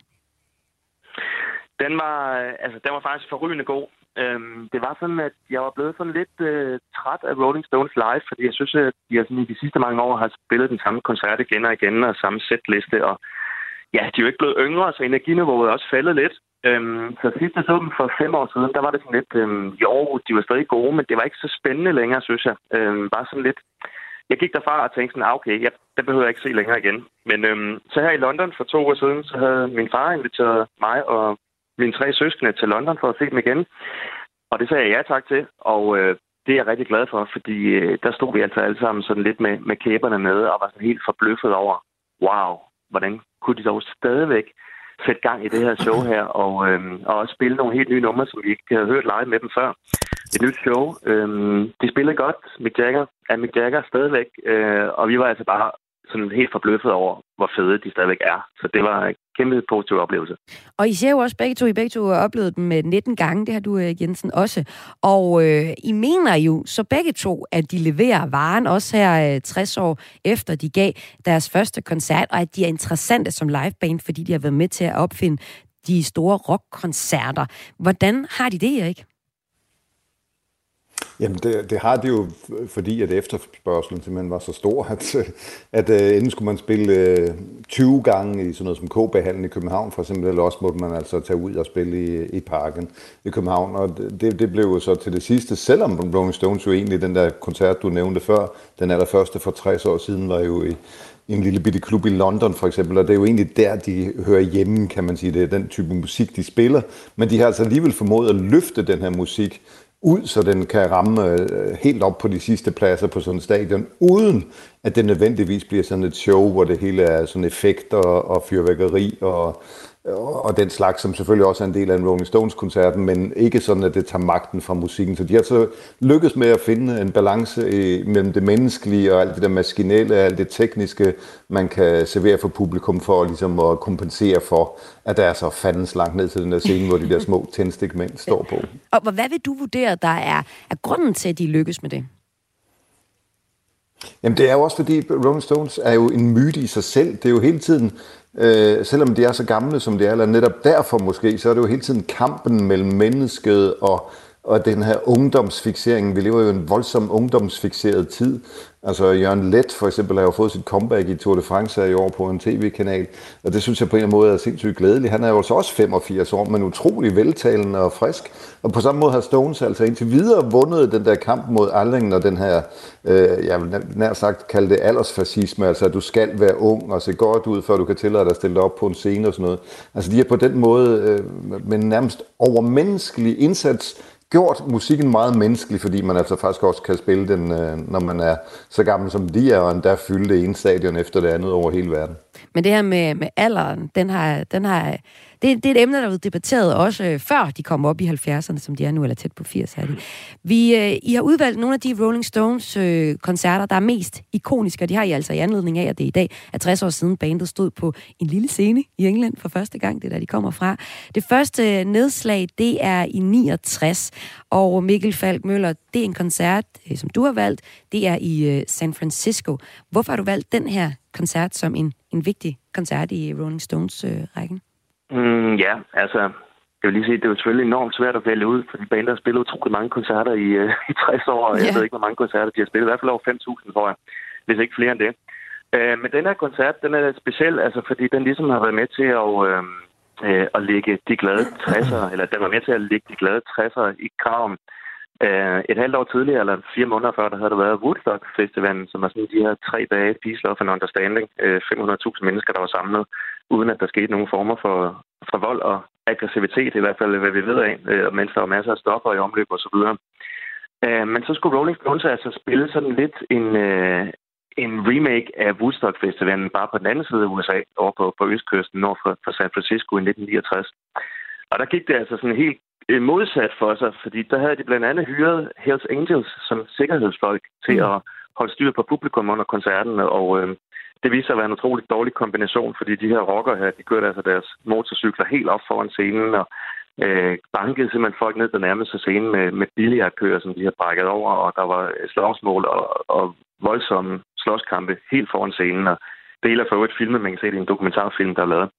Den var, øh, altså, den var faktisk forrygende god. Øhm, det var sådan, at jeg var blevet sådan lidt øh, træt af Rolling Stones live, fordi jeg synes, at de altså, i de sidste mange år har spillet den samme koncert igen og igen, og samme setliste, og ja, de er jo ikke blevet yngre, så energiniveauet er også faldet lidt. Øhm, så sidst jeg så dem for fem år siden, der var det sådan lidt, øhm, jo, de var stadig gode, men det var ikke så spændende længere, synes jeg. Øhm, bare sådan lidt, jeg gik derfra og tænkte sådan, ah, okay, ja, det behøver jeg ikke se længere igen. Men øhm, så her i London for to år siden, så havde min far inviteret mig og mine tre søskende til London for at se dem igen. Og det sagde jeg ja tak til, og øh, det er jeg rigtig glad for, fordi øh, der stod vi altså alle sammen sådan lidt med, med kæberne nede og var sådan helt forbløffet over, wow, hvordan kunne de dog stadigvæk sætte gang i det her show her, og, øh, og også spille nogle helt nye numre, som vi ikke havde hørt live med dem før. Et nyt show. Øh, de spillede godt. Mick Jagger er Mick Jagger stadigvæk, øh, og vi var altså bare sådan helt forbløffet over, hvor fede de stadigvæk er. Så det var en kæmpe positiv oplevelse. Og I ser jo også begge to, I begge to har oplevet dem øh, 19 gange, det har du, øh, Jensen, også. Og øh, I mener jo så begge to, at de leverer varen, også her øh, 60 år efter de gav deres første koncert, og at de er interessante som liveband, fordi de har været med til at opfinde de store rockkoncerter. Hvordan har de det, Erik? Jamen, det, det har det jo, fordi at efterspørgselen simpelthen var så stor, at, at uh, enten skulle man spille øh, uh, 20 gange i sådan noget som KB-hallen i København, for eksempel, eller også måtte man altså tage ud og spille i, i parken i København. Og det, det blev jo så til det sidste, selvom Rolling Stones jo egentlig, den der koncert, du nævnte før, den allerførste for 60 år siden, var jo i, i en lille bitte klub i London for eksempel, og det er jo egentlig der, de hører hjemme, kan man sige. Det er den type musik, de spiller. Men de har altså alligevel formået at løfte den her musik ud, så den kan ramme øh, helt op på de sidste pladser på sådan en stadion, uden at det nødvendigvis bliver sådan et show, hvor det hele er sådan effekter og fyrværkeri og, og den slags, som selvfølgelig også er en del af en Rolling Stones-koncerten, men ikke sådan, at det tager magten fra musikken. Så de har så lykkes med at finde en balance i, mellem det menneskelige og alt det der maskinelle, alt det tekniske, man kan servere for publikum for ligesom at kompensere for, at der er så fandens langt ned til den der scene, hvor de der små tændstikmænd står på. Og hvad vil du vurdere, der er, er grunden til, at de lykkes med det? Jamen det er jo også fordi Rolling Stones er jo en myte i sig selv. Det er jo hele tiden, øh, selvom de er så gamle som de er, eller netop derfor måske, så er det jo hele tiden kampen mellem mennesket og, og den her ungdomsfixering. Vi lever jo i en voldsom ungdomsfixeret tid. Altså Jørgen Let for eksempel har jo fået sit comeback i Tour de France her i år på en tv-kanal, og det synes jeg på en eller anden måde er sindssygt glædeligt. Han er jo altså også 85 år, men utrolig veltalende og frisk. Og på samme måde har Stones altså indtil videre vundet den der kamp mod aldringen og den her, øh, jeg vil nær sagt kalde det aldersfascisme, altså at du skal være ung og se godt ud, før du kan tillade dig at stille dig op på en scene og sådan noget. Altså de er på den måde øh, med nærmest overmenneskelig indsats gjort musikken meget menneskelig, fordi man altså faktisk også kan spille den, øh, når man er så gammel som de er, og endda fylde det ene stadion efter det andet over hele verden. Men det her med, med alderen, den har, den har, det, det er et emne, der er blevet debatteret også øh, før de kom op i 70'erne, som de er nu, eller tæt på 80. Vi, øh, I har udvalgt nogle af de Rolling Stones øh, koncerter, der er mest ikoniske, og de har I altså i anledning af, at det i dag er 60 år siden bandet stod på en lille scene i England for første gang, det er der de kommer fra. Det første øh, nedslag, det er i 69, og Mikkel Falk Møller, det er en koncert, øh, som du har valgt, det er i øh, San Francisco. Hvorfor har du valgt den her koncert som en, en vigtig koncert i Rolling Stones-rækken? Mm, ja, altså, jeg vil lige sige, det er jo selvfølgelig enormt svært at vælge ud, fordi bander har spillet utrolig mange koncerter i, øh, i 60 år, og jeg Ja. ved ikke, hvor mange koncerter de har spillet. I hvert fald over 5.000, tror jeg, hvis ikke flere end det. Øh, men den her koncert, den er speciel, altså, fordi den ligesom har været med til at, øh, øh, at lægge de glade 60'er, eller den var med til at lægge de glade 60'er i kraven. Øh, Øh, et halvt år tidligere, eller fire måneder før, der havde der været Woodstock Festivalen, som er sådan de her tre dage Peace, Love and Understanding. Øh, 500.000 mennesker, der var samlet, uden at der skete nogen former for, for vold og aggressivitet, i hvert fald hvad vi ved af, øh, mens der var masser af stoffer i omløb og så videre. Øh, men så skulle Rolling Stones altså spille sådan lidt en, en remake af Woodstock Festivalen, bare på den anden side af USA, over på, på østkysten, nord for, for San Francisco i 1969. Og der gik det altså sådan helt modsat for sig, fordi der havde de blandt andet hyret Hells Angels som sikkerhedsfolk til at holde styr på publikum under koncerten, og øh, det viste sig at være en utrolig dårlig kombination, fordi de her rockere her, de kørte altså deres motorcykler helt op foran scenen, og øh, bankede simpelthen folk ned der nærmeste scene med, med billiardkører, som de havde brækket over, og der var slagsmål og, og voldsomme slåskampe helt foran scenen, og det er for øvrigt filmet, man kan se det i en dokumentarfilm, der er lavet.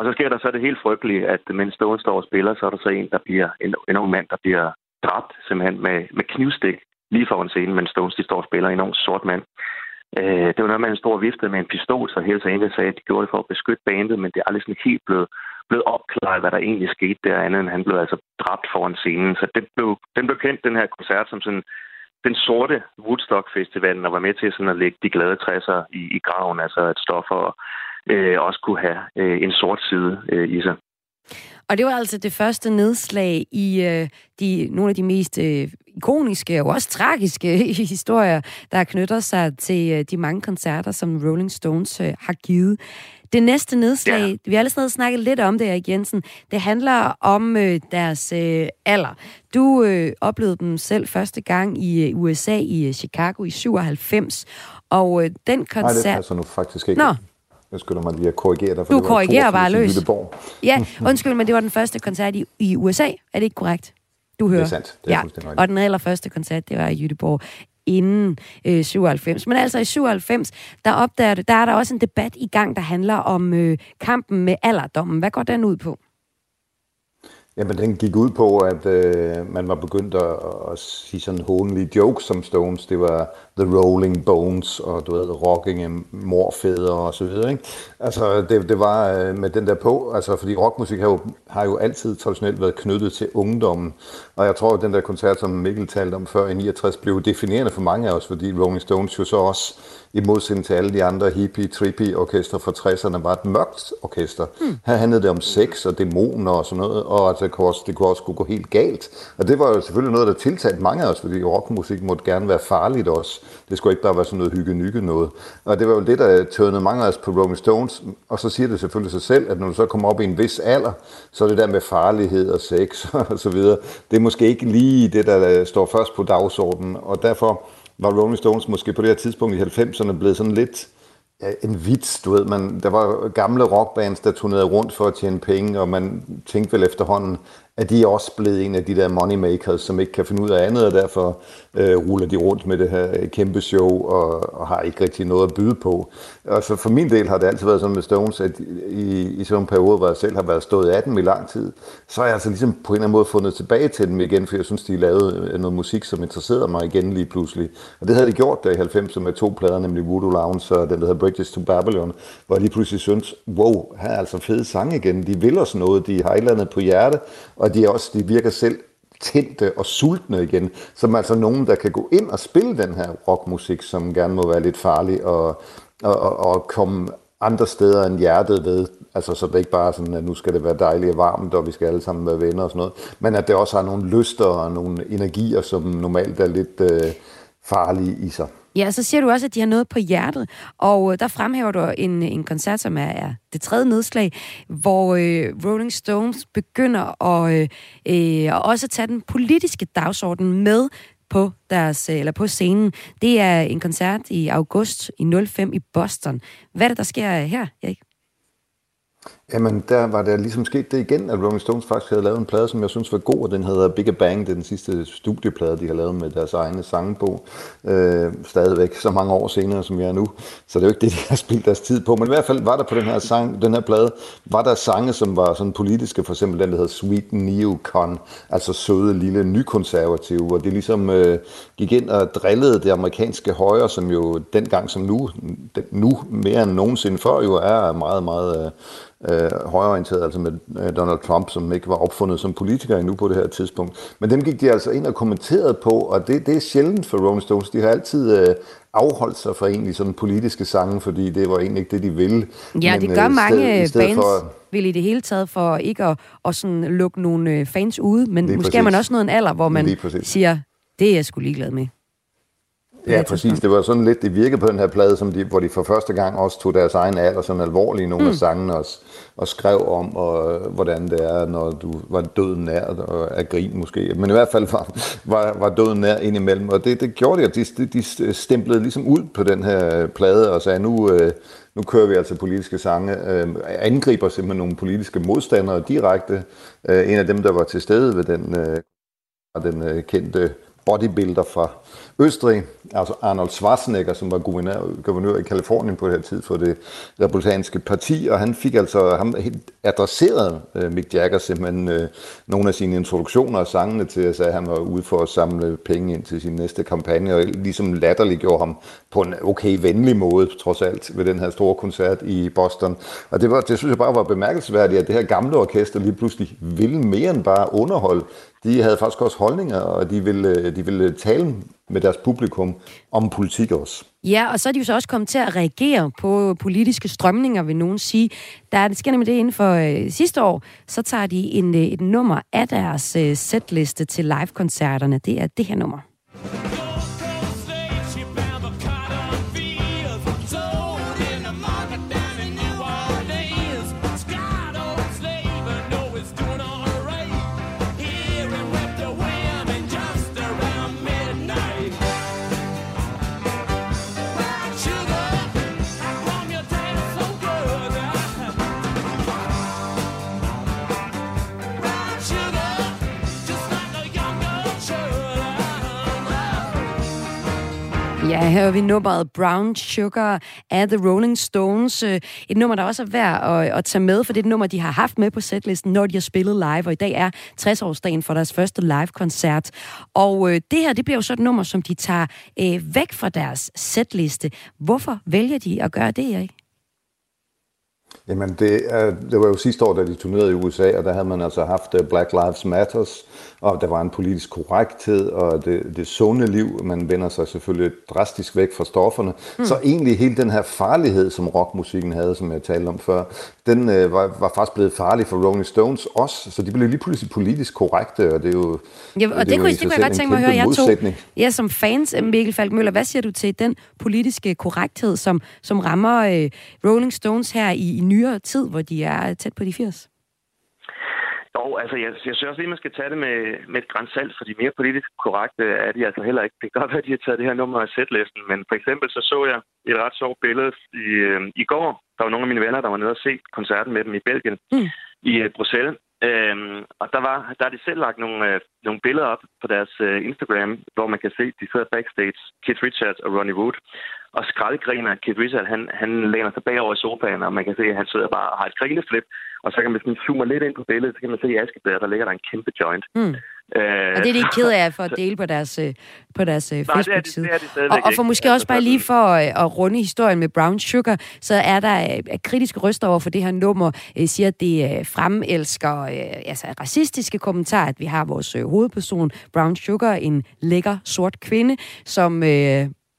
Og så sker der så det helt frygtelige, at mens Stone står og spiller, så er der så en, der bliver, en, en ung mand, der bliver dræbt simpelthen med, med knivstik lige foran scenen, mens Stones de står og spiller en ung sort mand. Øh, det var noget med en stor vifte med en pistol, så hele tiden sagde, at de gjorde det for at beskytte bandet, men det er aldrig sådan helt blevet, blevet opklaret, hvad der egentlig skete der, andet end han blev altså dræbt foran scenen. Så det blev, den blev kendt, den her koncert, som sådan den sorte Woodstock Festival, og var med til sådan at lægge de glade 60'er i, i graven, altså at stoffer og øh, også kunne have øh, en sort side øh, i sig. Og det var altså det første nedslag i øh, de, nogle af de mest øh, ikoniske og også tragiske historier, der knytter sig til øh, de mange koncerter, som Rolling Stones øh, har givet. Det næste nedslag, ja. vi har allerede snakket lidt om det, Erik Jensen, det handler om øh, deres øh, alder. Du øh, oplevede dem selv første gang i øh, USA, i øh, Chicago i 97, og øh, den koncert... Nej, det er altså nu faktisk ikke. Nå, jeg skylder mig lige at korrigere dig. For du korrigerer bare løs. Ja, undskyld, men det var den første koncert i, i USA. Er det ikke korrekt? Du hører. Det er sandt. Det er ja. Og den allerførste koncert, det var i Jytteborg inden øh, 97. Men altså i 97, der opdager det, der er der også en debat i gang, der handler om øh, kampen med alderdommen. Hvad går den ud på? Jamen, den gik ud på, at øh, man var begyndt at, at sige sådan hånlige jokes som Stones. Det var The Rolling Bones, og du ved, Rocking morfædre og så videre, ikke? Altså, det, det var øh, med den der på, altså, fordi rockmusik har jo, har jo altid traditionelt været knyttet til ungdommen. Og jeg tror, at den der koncert, som Mikkel talte om før i 69, blev definerende for mange af os, fordi Rolling Stones jo så også i modsætning til alle de andre hippie, trippy orkestre fra 60'erne, var et mørkt orkester. Mm. Her handlede det om sex og dæmoner og sådan noget, og altså, det, kunne også, det kunne også kunne gå helt galt. Og det var jo selvfølgelig noget, der tiltalte mange af os, fordi rockmusik måtte gerne være farligt også. Det skulle ikke bare være sådan noget hygge noget. Og det var jo det, der tørnede mange af os på Rolling Stones. Og så siger det selvfølgelig sig selv, at når du så kommer op i en vis alder, så er det der med farlighed og sex og så videre, det er måske ikke lige det, der står først på dagsordenen. Og derfor var Rolling Stones måske på det her tidspunkt i 90'erne blevet sådan lidt ja, en vits, du ved. Man, der var gamle rockbands, der turnerede rundt for at tjene penge, og man tænkte vel efterhånden, at de er også blevet en af de der moneymakers, som ikke kan finde ud af andet, og derfor øh, ruller de rundt med det her øh, kæmpe show, og, og har ikke rigtig noget at byde på. Og for min del har det altid været sådan med Stones, at i, i sådan en periode, hvor jeg selv har været stået af dem i lang tid, så har jeg altså ligesom på en eller anden måde fundet tilbage til dem igen, for jeg synes, de lavede øh, noget musik, som interesserede mig igen lige pludselig. Og det havde de gjort der i 90'erne med to plader, nemlig Voodoo Lounge og den, der hedder Bridges to Babylon, hvor jeg lige pludselig synes, wow, her er altså fede sange igen. De vil os noget, de har et eller andet på hjerte, og de, er også, de virker selv tændte og sultne igen, som altså nogen, der kan gå ind og spille den her rockmusik, som gerne må være lidt farlig og, og, og, og komme andre steder end hjertet ved. Altså, så det ikke bare sådan, at nu skal det være dejligt og varmt, og vi skal alle sammen være venner og sådan noget. Men at det også har nogle lyster og nogle energier, som normalt er lidt øh, farlige i sig. Ja, så siger du også, at de har noget på hjertet, og øh, der fremhæver du en, en koncert, som er, er det tredje nedslag, hvor øh, Rolling Stones begynder at øh, øh, også tage den politiske dagsorden med på deres øh, eller på scenen. Det er en koncert i august i 05 i Boston. Hvad er det, der sker her, Erik? Jamen, der var der ligesom sket det igen, at Rolling Stones faktisk havde lavet en plade, som jeg synes var god, og den hedder Big Bang. Det er den sidste studieplade, de har lavet med deres egne sangbog. Øh, stadigvæk så mange år senere, som jeg er nu. Så det er jo ikke det, de har spildt deres tid på. Men i hvert fald var der på den her, sang, den her plade, var der sange, som var sådan politiske. For eksempel den, der hedder Sweet Neocon, altså søde lille nykonservative, hvor det ligesom øh, gik ind og drillede det amerikanske højre, som jo dengang som nu, nu mere end nogensinde før jo er meget, meget... Øh, øh, højorienteret, altså med øh, Donald Trump, som ikke var opfundet som politiker endnu på det her tidspunkt. Men dem gik de altså ind og kommenterede på, og det, det er sjældent for Rolling Stones. De har altid øh, afholdt sig fra egentlig sådan politiske sange, fordi det var egentlig ikke det, de ville. Ja, Men, det gør øh, mange sted, bands. For, vil i det hele taget for ikke at, at sådan lukke nogle øh, fans ude, men måske præcis. er man også noget en alder, hvor man siger, det er jeg sgu ligeglad med. Ja, præcis. Det var sådan lidt, det virkede på den her plade, som de, hvor de for første gang også tog deres egen alder sådan alvorligt nogle mm. af sangene og, og skrev om, og, hvordan det er, når du var døden nær, og af grin måske. Men i hvert fald var, var, var døden nær indimellem. Og det, det gjorde de, at de, de stemplede ligesom ud på den her plade og sagde, nu, øh, nu kører vi altså politiske sange. Øh, angriber simpelthen nogle politiske modstandere direkte. Øh, en af dem, der var til stede ved den, den kendte bodybuilder fra Østrig, altså Arnold Schwarzenegger, som var guvernør, guvernør i Kalifornien på det her tid for det republikanske parti, og han fik altså ham helt adresseret øh, Mick Jagger simpelthen øh, nogle af sine introduktioner og sangene til at at han var ude for at samle penge ind til sin næste kampagne, og ligesom latterliggjorde ham på en okay venlig måde, trods alt, ved den her store koncert i Boston. Og det, var, det synes jeg bare var bemærkelsesværdigt, at det her gamle orkester lige pludselig ville mere end bare underholde. De havde faktisk også holdninger, og de ville, øh, de ville øh, tale med deres publikum om politik også. Ja, og så er de jo så også kommet til at reagere på politiske strømninger, vil nogen sige. Der det sker nemlig det inden for øh, sidste år, så tager de en, øh, et nummer af deres øh, setliste til live-koncerterne. Det er det her nummer. Ja, her har vi nummeret Brown Sugar af The Rolling Stones. Øh, et nummer, der også er værd at, at tage med, for det er et nummer, de har haft med på setlisten, når de har spillet live, og i dag er 60-årsdagen for deres første live-koncert. Og øh, det her, det bliver jo så et nummer, som de tager øh, væk fra deres setliste. Hvorfor vælger de at gøre det, Erik? Jamen, det, er, det var jo sidste år, da de turnerede i USA, og der havde man altså haft øh, Black Lives Matters, og der var en politisk korrekthed, og det, det sunde liv, man vender sig selvfølgelig drastisk væk fra stofferne. Mm. Så egentlig hele den her farlighed, som rockmusikken havde, som jeg talte om før, den øh, var, var faktisk blevet farlig for Rolling Stones også, så de blev lige pludselig politisk korrekte, og det er jo Ja, og det, det, jo kunne, det kunne jeg godt tænke mig at høre jer to. Ja, som fans, Mikkel Falkmøller, hvad siger du til den politiske korrekthed, som, som rammer øh, Rolling Stones her i, i nyere tid, hvor de er tæt på de 80? Jo, altså jeg, jeg synes også lige, man skal tage det med, med et græns salt, fordi mere politisk korrekte er de altså heller ikke. Det kan godt være, at de har taget det her nummer af sætlisten, men for eksempel så så jeg et ret sjovt billede i, øh, i går. Der var nogle af mine venner, der var nede og se koncerten med dem i Belgien, mm. i øh, Bruxelles. Øhm, og der, var, der har de selv lagt nogle, øh, nogle billeder op på deres øh, Instagram, hvor man kan se, de sidder backstage, Keith Richards og Ronnie Wood. Og skraldgriner Keith Richards, han, han læner sig bagover i sofaen, og man kan se, at han sidder bare og har et grineflip. Og så kan man sådan lidt ind på billedet, så kan man se i Askebæret, der ligger der en kæmpe joint. Mm. Øh, Og det er de ikke ked af for at dele på deres, øh, på deres øh, Nej, det er de- Facebook-side. det er de stadigvæk og, og for ikke. måske også bare lige for øh, at runde historien med Brown Sugar, så er der kritiske røster over for det her nummer, siger, at det fremelsker altså racistiske kommentarer, at vi har vores hovedperson, Brown Sugar, en lækker sort kvinde, som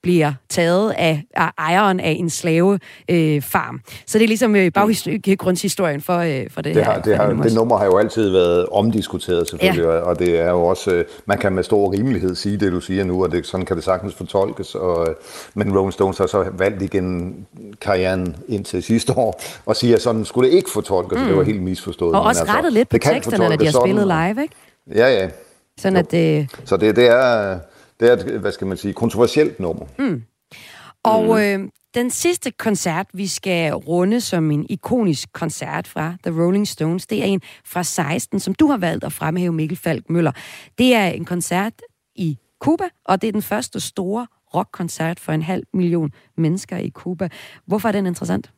bliver taget af, af ejeren af en slave øh, farm. Så det er ligesom øh, baggrundshistorien for, øh, for det, Det, her. har, det, har, det nummer har jo altid været omdiskuteret selvfølgelig, ja. og det er jo også, øh, man kan med stor rimelighed sige det, du siger nu, og det, sådan kan det sagtens fortolkes, og, øh, men Rolling Stones har så valgt igen karrieren indtil sidste år, og siger, at sådan skulle det ikke fortolkes, mm. det var helt misforstået. Og også rettet lidt på teksterne, når de har spillet sådan, live, ikke? Ja, ja. Sådan at det... Så det, det, er, det er et, hvad skal man sige, kontroversielt nummer. Mm. Og øh, den sidste koncert, vi skal runde som en ikonisk koncert fra The Rolling Stones, det er en fra 16, som du har valgt at fremhæve, Mikkel Falk Møller. Det er en koncert i Cuba, og det er den første store rockkoncert for en halv million mennesker i Cuba. Hvorfor er den interessant?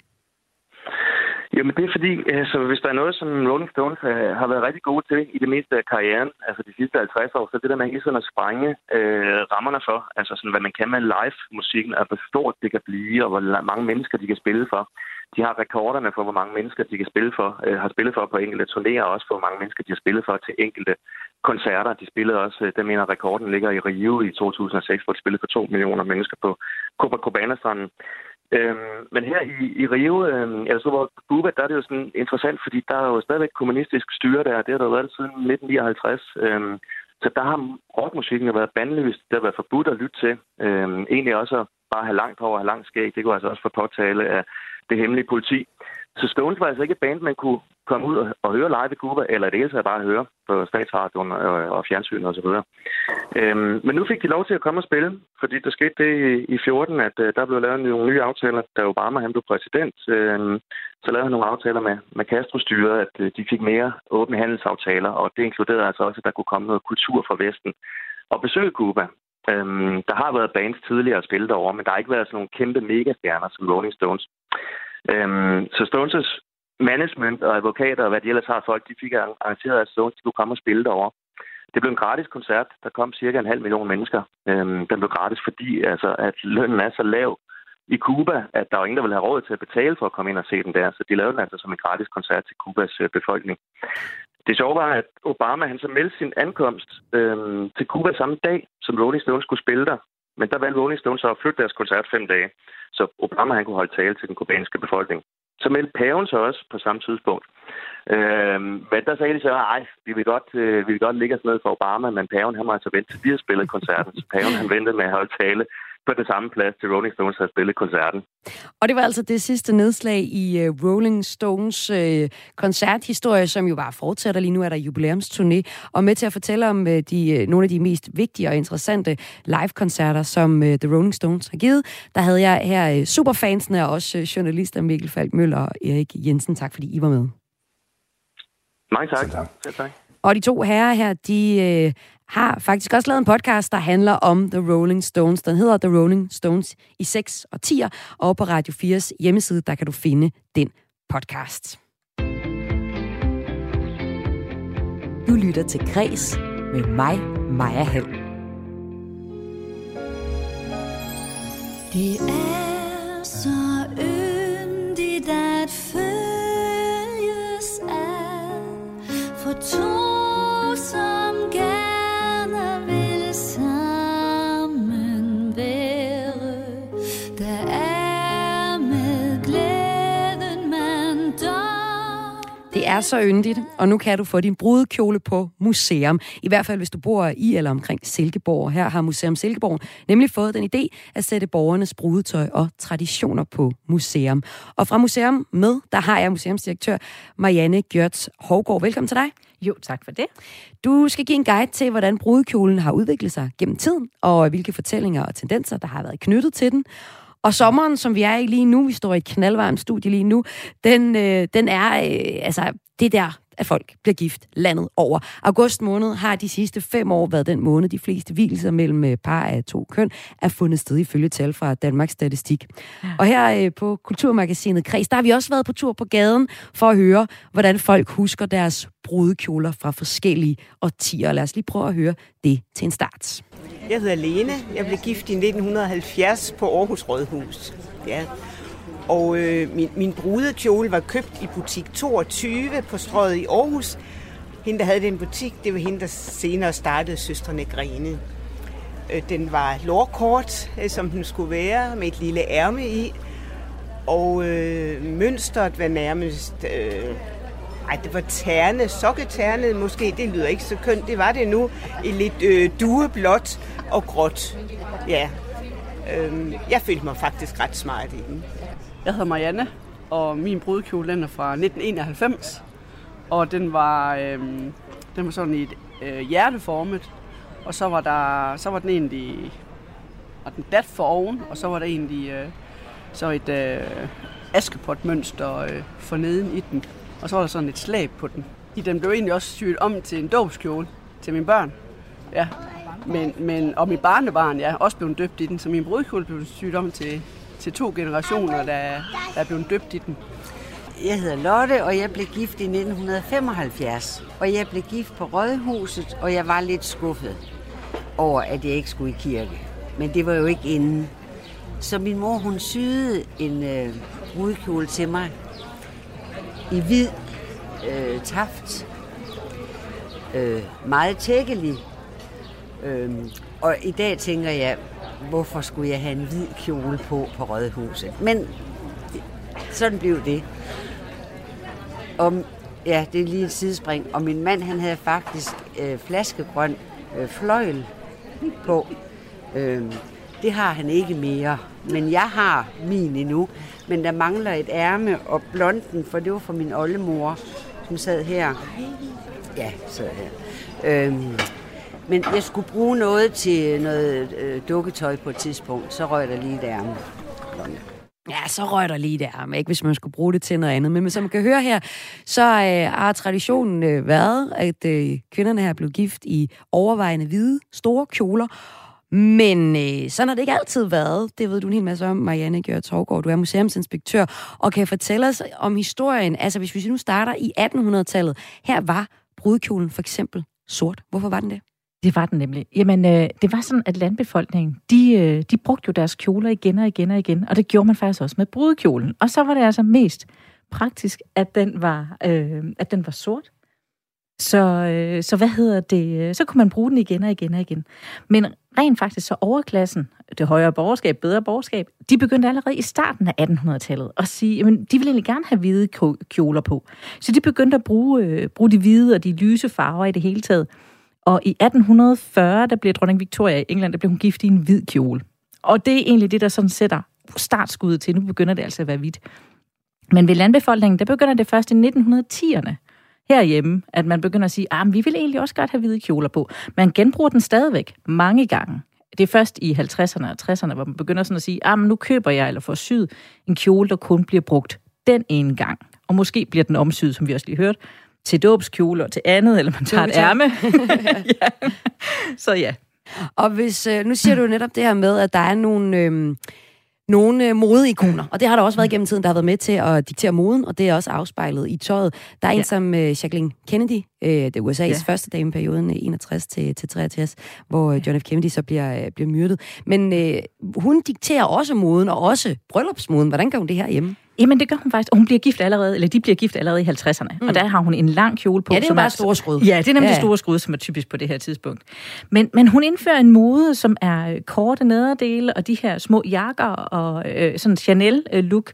Jamen det er fordi, altså, hvis der er noget, som Rolling Stones øh, har været rigtig gode til i det meste af karrieren, altså de sidste 50 år, så det der med hele tiden at sprænge øh, rammerne for, altså sådan, hvad man kan med live-musikken, og hvor stort det kan blive, og hvor mange mennesker de kan spille for. De har rekorderne for, hvor mange mennesker de kan spille for, øh, har spillet for på enkelte turnéer, og også for, hvor mange mennesker de har spillet for til enkelte koncerter. De spillede også, øh, der mener rekorden ligger i Rio i 2006, hvor de spillede for 2 millioner mennesker på Copacabana-stranden. Øhm, men her i, i Rio, øhm, altså hvor Cuba, der er det jo sådan interessant, fordi der er jo stadigvæk kommunistisk styre der. Det har der været siden 1959. Øhm, så der har rockmusikken været bandlyst. Det har været forbudt at lytte til. Øhm, egentlig også at bare have langt over og have langt skæg. Det kunne altså også få påtale af det hemmelige politi. Så Stones var altså ikke et band, man kunne komme ud og, og høre live i Cuba, eller det hele taget bare høre på statsradioen og, og fjernsynet osv. Øhm, men nu fik de lov til at komme og spille, fordi der skete det i, i 14, at øh, der blev lavet nogle nye aftaler, da Obama han blev præsident. Øhm, så lavede han nogle aftaler med, med Castro-styret, at øh, de fik mere åbne handelsaftaler, og det inkluderede altså også, at der kunne komme noget kultur fra Vesten. og besøge Cuba. Øhm, der har været bands tidligere at spille derovre, men der har ikke været sådan nogle kæmpe megastjerner som Rolling Stones. Øhm, så Stones' management og advokater og hvad de ellers har folk, de fik arrangeret, at Stones skulle komme og spille derovre. Det blev en gratis koncert. Der kom cirka en halv million mennesker. Øhm, den blev gratis, fordi altså, at lønnen er så lav i Cuba, at der var ingen, der ville have råd til at betale for at komme ind og se den der. Så de lavede den altså som en gratis koncert til Kubas øh, befolkning. Det sjove var, at Obama han så meldte sin ankomst øhm, til Cuba samme dag, som Rolling Stones skulle spille der. Men der valgte Rolling Stones så at flytte deres koncert fem dage, så Obama han kunne holde tale til den kubanske befolkning. Så meldte paven så også på samme tidspunkt. Øhm, men der sagde de så, ej, vi vil godt, øh, vi vil godt ligge os ned for Obama, men paven han må altså vente til de har spillet koncerten. Så paven han ventede med at holde tale på det samme plads til Rolling Stones har spillet koncerten. Og det var altså det sidste nedslag i uh, Rolling Stones uh, koncerthistorie, som jo bare fortsætter. Lige nu er der jubilæumsturné. Og med til at fortælle om uh, de, uh, nogle af de mest vigtige og interessante live-koncerter, som uh, The Rolling Stones har givet. Der havde jeg her uh, superfansene og også uh, journalister Mikkel Falk Møller og Erik Jensen. Tak fordi I var med. Mange tak. tak. Selv tak. Og de to herrer her, de øh, har faktisk også lavet en podcast, der handler om The Rolling Stones. Den hedder The Rolling Stones i 6 og 10'er, og på Radio 4's hjemmeside, der kan du finde den podcast. Du lytter til Græs med mig, Maja Hall. Det er er så yndigt, og nu kan du få din brudekjole på museum. I hvert fald, hvis du bor i eller omkring Silkeborg. Her har Museum Silkeborg nemlig fået den idé at sætte borgernes brudetøj og traditioner på museum. Og fra museum med, der har jeg museumsdirektør Marianne Gjørts Hovgaard. Velkommen til dig. Jo, tak for det. Du skal give en guide til, hvordan brudekjolen har udviklet sig gennem tiden, og hvilke fortællinger og tendenser, der har været knyttet til den. Og sommeren, som vi er i lige nu, vi står i et knaldvarmt studie lige nu, den, øh, den er, øh, altså, det er der, at folk bliver gift landet over. August måned har de sidste fem år været den måned, de fleste hvilelser mellem øh, par af to køn er fundet sted ifølge tal fra Danmarks Statistik. Ja. Og her øh, på Kulturmagasinet Kreds, der har vi også været på tur på gaden for at høre, hvordan folk husker deres brudekjoler fra forskellige årtier. Lad os lige prøve at høre det til en start. Jeg hedder Lene. Jeg blev gift i 1970 på Aarhus Rådhus. Ja. Og øh, min, min brudekjole var købt i butik 22 på strøget i Aarhus. Hende, der havde den butik, det var hende, der senere startede Søstrene Grene. Øh, den var lårkort, øh, som den skulle være, med et lille ærme i. Og øh, mønstret var nærmest... Øh, ej, det var terne, sokketerne måske, det lyder ikke så kønt. Det var det nu i lidt øh, dueblåt og gråt. Ja, øh, jeg følte mig faktisk ret smart i den. Jeg hedder Marianne, og min brudekjole den er fra 1991. Og den var, øhm, den var sådan i et øh, hjerteformet. Og så var, der, så var den egentlig var den dat for oven, og så var der egentlig øh, så et øh, askepotmønster øh, for neden i den. Og så var der sådan et slag på den. I den blev egentlig også syet om til en dåbskjole til mine børn. Ja. Men, men, og mit barnebarn, ja, også blev døbt i den, så min brudekjole blev syet om til, til to generationer, der, der er blevet døbt i den. Jeg hedder Lotte, og jeg blev gift i 1975. Og jeg blev gift på Rådhuset, og jeg var lidt skuffet over, at jeg ikke skulle i kirke. Men det var jo ikke inden. Så min mor, hun syede en øh, brudekjole til mig i hvid øh, taft. Øh, meget tækkelig. Øh, og i dag tænker jeg, hvorfor skulle jeg have en hvid kjole på på Rådhuset? Men sådan blev det. Og, ja, det er lige et sidespring. Og min mand, han havde faktisk øh, flaskegrøn øh, fløjl på. Øhm, det har han ikke mere. Men jeg har min endnu. Men der mangler et ærme og blonden, for det var for min oldemor, som sad her. Ja, sad her. Øhm, men jeg skulle bruge noget til noget øh, dukketøj på et tidspunkt, så røg der lige der. Ja, så røg der lige der, men ikke hvis man skulle bruge det til noget andet. Men som man kan høre her, så øh, har traditionen øh, været, at øh, kvinderne her blev gift i overvejende hvide, store kjoler. Men øh, sådan har det ikke altid været. Det ved du en hel masse om, Marianne Gjør Torgård. Du er museumsinspektør og kan fortælle os om historien. Altså, hvis vi nu starter i 1800-tallet. Her var brudkjolen for eksempel sort. Hvorfor var den det? Det var den nemlig. Jamen, øh, det var sådan, at landbefolkningen, de, øh, de brugte jo deres kjoler igen og igen og igen, og det gjorde man faktisk også med brudekjolen. Og så var det altså mest praktisk, at den var, øh, at den var sort. Så, øh, så hvad hedder det? Så kunne man bruge den igen og igen og igen. Men rent faktisk så overklassen, det højere borgerskab, bedre borgerskab, de begyndte allerede i starten af 1800-tallet at sige, jamen, de ville egentlig gerne have hvide kjoler på. Så de begyndte at bruge, øh, bruge de hvide og de lyse farver i det hele taget. Og i 1840, der blev dronning Victoria i England, der blev hun gift i en hvid kjole. Og det er egentlig det, der sådan sætter startskuddet til. Nu begynder det altså at være hvidt. Men ved landbefolkningen, der begynder det først i 1910'erne herhjemme, at man begynder at sige, ah, at vi vil egentlig også godt have hvide kjoler på. Man genbruger den stadigvæk mange gange. Det er først i 50'erne og 60'erne, hvor man begynder sådan at sige, ah, at nu køber jeg eller får syet en kjole, der kun bliver brugt den ene gang. Og måske bliver den omsyet, som vi også lige hørte, til dåbskjole og til andet, eller man tager et ærme. ja. Så ja. Og hvis, øh, nu siger du netop det her med, at der er nogle, øh, nogle modeikoner, og det har der også været gennem tiden, der har været med til at diktere moden, og det er også afspejlet i tøjet. Der er en Ja. som øh, Jacqueline Kennedy, øh, det er USA's Ja. første dame i perioden øh, 61 til, til 63, hvor øh, John F. Kennedy så bliver, øh, bliver myrdet. Men øh, hun dikterer også moden, og også bryllupsmoden. Hvordan gør hun det her hjemme? Jamen, det gør hun faktisk. Og hun bliver gift allerede, eller de bliver gift allerede i 50'erne. Mm. Og der har hun en lang kjole på. Ja, det er som bare store skrud. Ja, det er nemlig Ja, store skrud, som er typisk på det her tidspunkt. Men, men hun indfører en mode, som er øh, korte nederdele, og de her små jakker, og øh, sådan Chanel-look.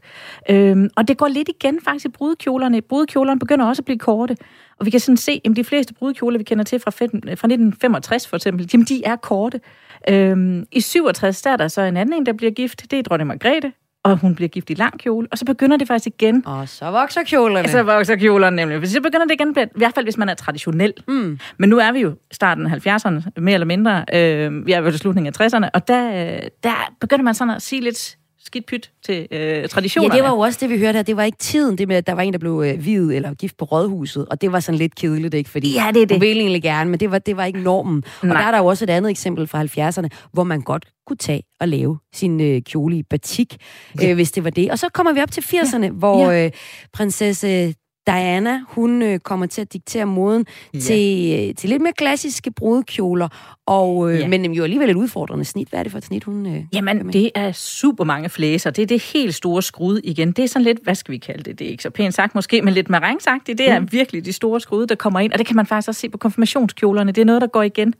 Øhm, og det går lidt igen faktisk i brudekjolerne. Brudekjolerne begynder også at blive korte. Og vi kan sådan se, at de fleste brudekjoler, vi kender til fra, fra 1965 for eksempel, jamen de er korte. Øhm, I 67 der er der så en anden en, der bliver gift. Det er dronning Margrethe og hun bliver gift i lang kjole, og så begynder det faktisk igen. Og så vokser kjolerne. Så vokser kjolerne nemlig. Så begynder det igen, i hvert fald hvis man er traditionel. Mm. Men nu er vi jo starten af 70'erne, mere eller mindre. Øh, vi er jo i slutningen af 60'erne, og der, øh, der begynder man sådan at sige lidt skidt pyt til øh, traditionerne. Ja, det var jo også det, vi hørte her. Det var ikke tiden, det med, at der var en, der blev øh, videt eller gift på rådhuset. Og det var sådan lidt kedeligt, ikke? Fordi Ja, det er det. hun ville egentlig gerne, men det var, det var ikke normen. Og Nej. der er der jo også et andet eksempel fra 70'erne, hvor man godt kunne tage og lave sin øh, kjole i batik, ja. øh, hvis det var det. Og så kommer vi op til 80'erne, ja. hvor Ja. øh, prinsesse Diana, hun øh, kommer til at diktere moden Ja. til, øh, til lidt mere klassiske brudekjoler, og, øh, Ja. men jo alligevel et udfordrende snit. Hvad er det for et snit, hun... Øh, Jamen, det er super mange flæser. Det er det helt store skrud igen. Det er sådan lidt, hvad skal vi kalde det? Det er ikke så pænt sagt måske, men lidt maringsagtigt. Det er Mm. virkelig de store skrud, der kommer ind. Og det kan man faktisk også se på konfirmationskjolerne. Det er noget, der går igen.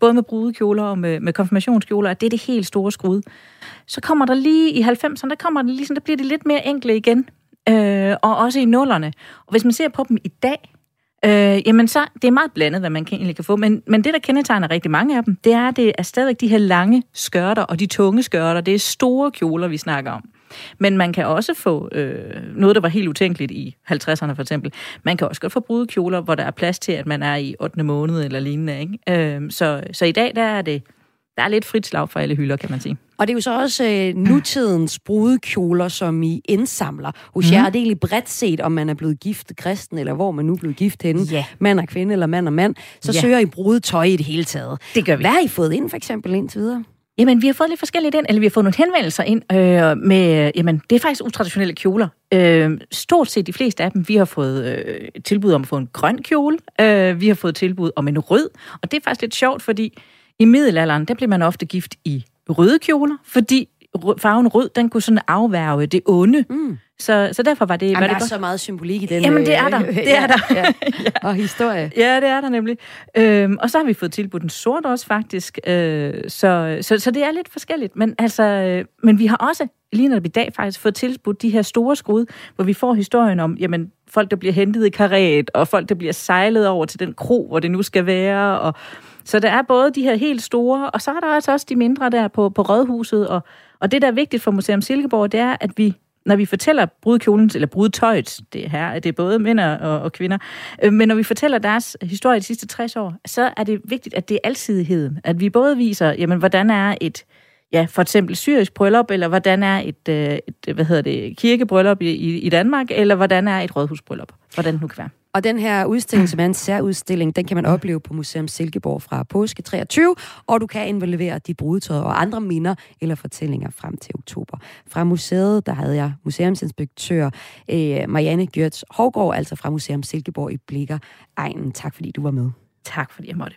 Både med brudekjoler og med, med konfirmationskjoler. at Det er det helt store skrud. Så kommer der lige i 90'erne, der, kommer der, lige sådan, der bliver det lidt mere enkle igen. Øh, og også i nullerne. Og hvis man ser på dem i dag, Øh, jamen så, det er meget blandet, hvad man kan, egentlig kan få, men, men det, der kendetegner rigtig mange af dem, det er, at det er stadigvæk de her lange skørter, og de tunge skørter, det er store kjoler, vi snakker om. Men man kan også få øh, noget, der var helt utænkeligt i 50'erne for eksempel. Man kan også godt få brudekjoler, hvor der er plads til, at man er i 8. måned eller lignende. Ikke? Øh, så, så i dag, der er det der er lidt frit slag for alle hylder, kan man sige. Og det er jo så også øh, nutidens brudekjoler, som I indsamler hos Mhm. jer. Og det er egentlig bredt set, om man er blevet gift kristen, eller hvor man nu er blevet gift henne. Ja. Mand og kvinde, eller mand og mand. Så Ja. søger I brudetøj i det hele taget. Det gør vi. Hvad har I fået ind, for eksempel, indtil videre? Jamen, vi har fået lidt forskelligt ind, eller vi har fået nogle henvendelser ind øh, med, jamen, det er faktisk utraditionelle kjoler. Øh, stort set de fleste af dem, vi har fået øh, tilbud om at få en grøn kjole, øh, vi har fået tilbud om en rød, og det er faktisk lidt sjovt, fordi i middelalderen, der blev man ofte gift i røde kjoler, fordi farven rød, den kunne sådan afværge det onde. Mm. Så, så derfor var det... Jamen, var det der er godt. så meget symbolik i den. Jamen, det er øh, der. Det er der. ja, ja. Og historie. Ja, det er der nemlig. Øhm, og så har vi fået tilbudt en sort også, faktisk. Øh, så, så, så det er lidt forskelligt. Men, altså, øh, men vi har også, lige når i dag, faktisk fået tilbudt de her store skrud, hvor vi får historien om, jamen, folk, der bliver hentet i karret, og folk, der bliver sejlet over til den kro, hvor det nu skal være. Og, så der er både de her helt store, og så er der altså også de mindre der på, på Rådhuset. Og, og det, der er vigtigt for Museum Silkeborg, det er, at vi når vi fortæller brudkjolens, eller brudtøjet, det her, det er både mænd og, og kvinder, øh, men når vi fortæller deres historie de sidste 60 år, så er det vigtigt, at det er alsidigheden. At vi både viser, jamen, hvordan er et ja, for eksempel syrisk bryllup, eller hvordan er et, øh, et hvad hedder det, kirkebryllup i, i Danmark, eller hvordan er et rådhusbryllup, hvordan det nu kan være. Og den her udstilling, som er en særudstilling, den kan man opleve på Museum Silkeborg fra påske 23, og du kan involvere dit brudetøj og andre minder eller fortællinger frem til oktober. Fra museet, der havde jeg museumsinspektør øh, Marianne Gjørts Hovgaard, altså fra Museum Silkeborg i Blikker Egen. Tak fordi du var med. Tak fordi jeg måtte.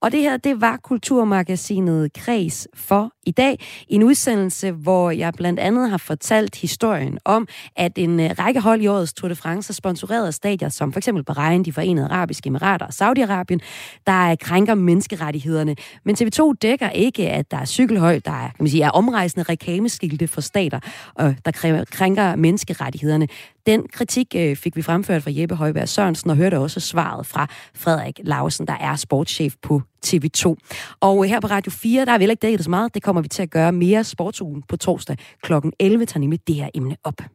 Og det her, det var Kulturmagasinet Kreds for i dag. En udsendelse, hvor jeg blandt andet har fortalt historien om, at en øh, række hold i årets Tour de France er sponsoreret af stadier, som for eksempel Bahrain, de forenede arabiske emirater og Saudi-Arabien, der krænker menneskerettighederne. Men TV2 dækker ikke, at der er cykelhold, der er, kan man sige, er omrejsende reklameskilte for stater, og der krænker menneskerettighederne. Den kritik øh, fik vi fremført fra Jeppe Højberg Sørensen, og hørte også svaret fra Frederik Lausen, der er sportschef på TV2. Og her på Radio 4, der er vel ikke dækket så meget. Det kommer vi til at gøre mere sportsugen på torsdag kl. 11, tager nemlig det her emne op.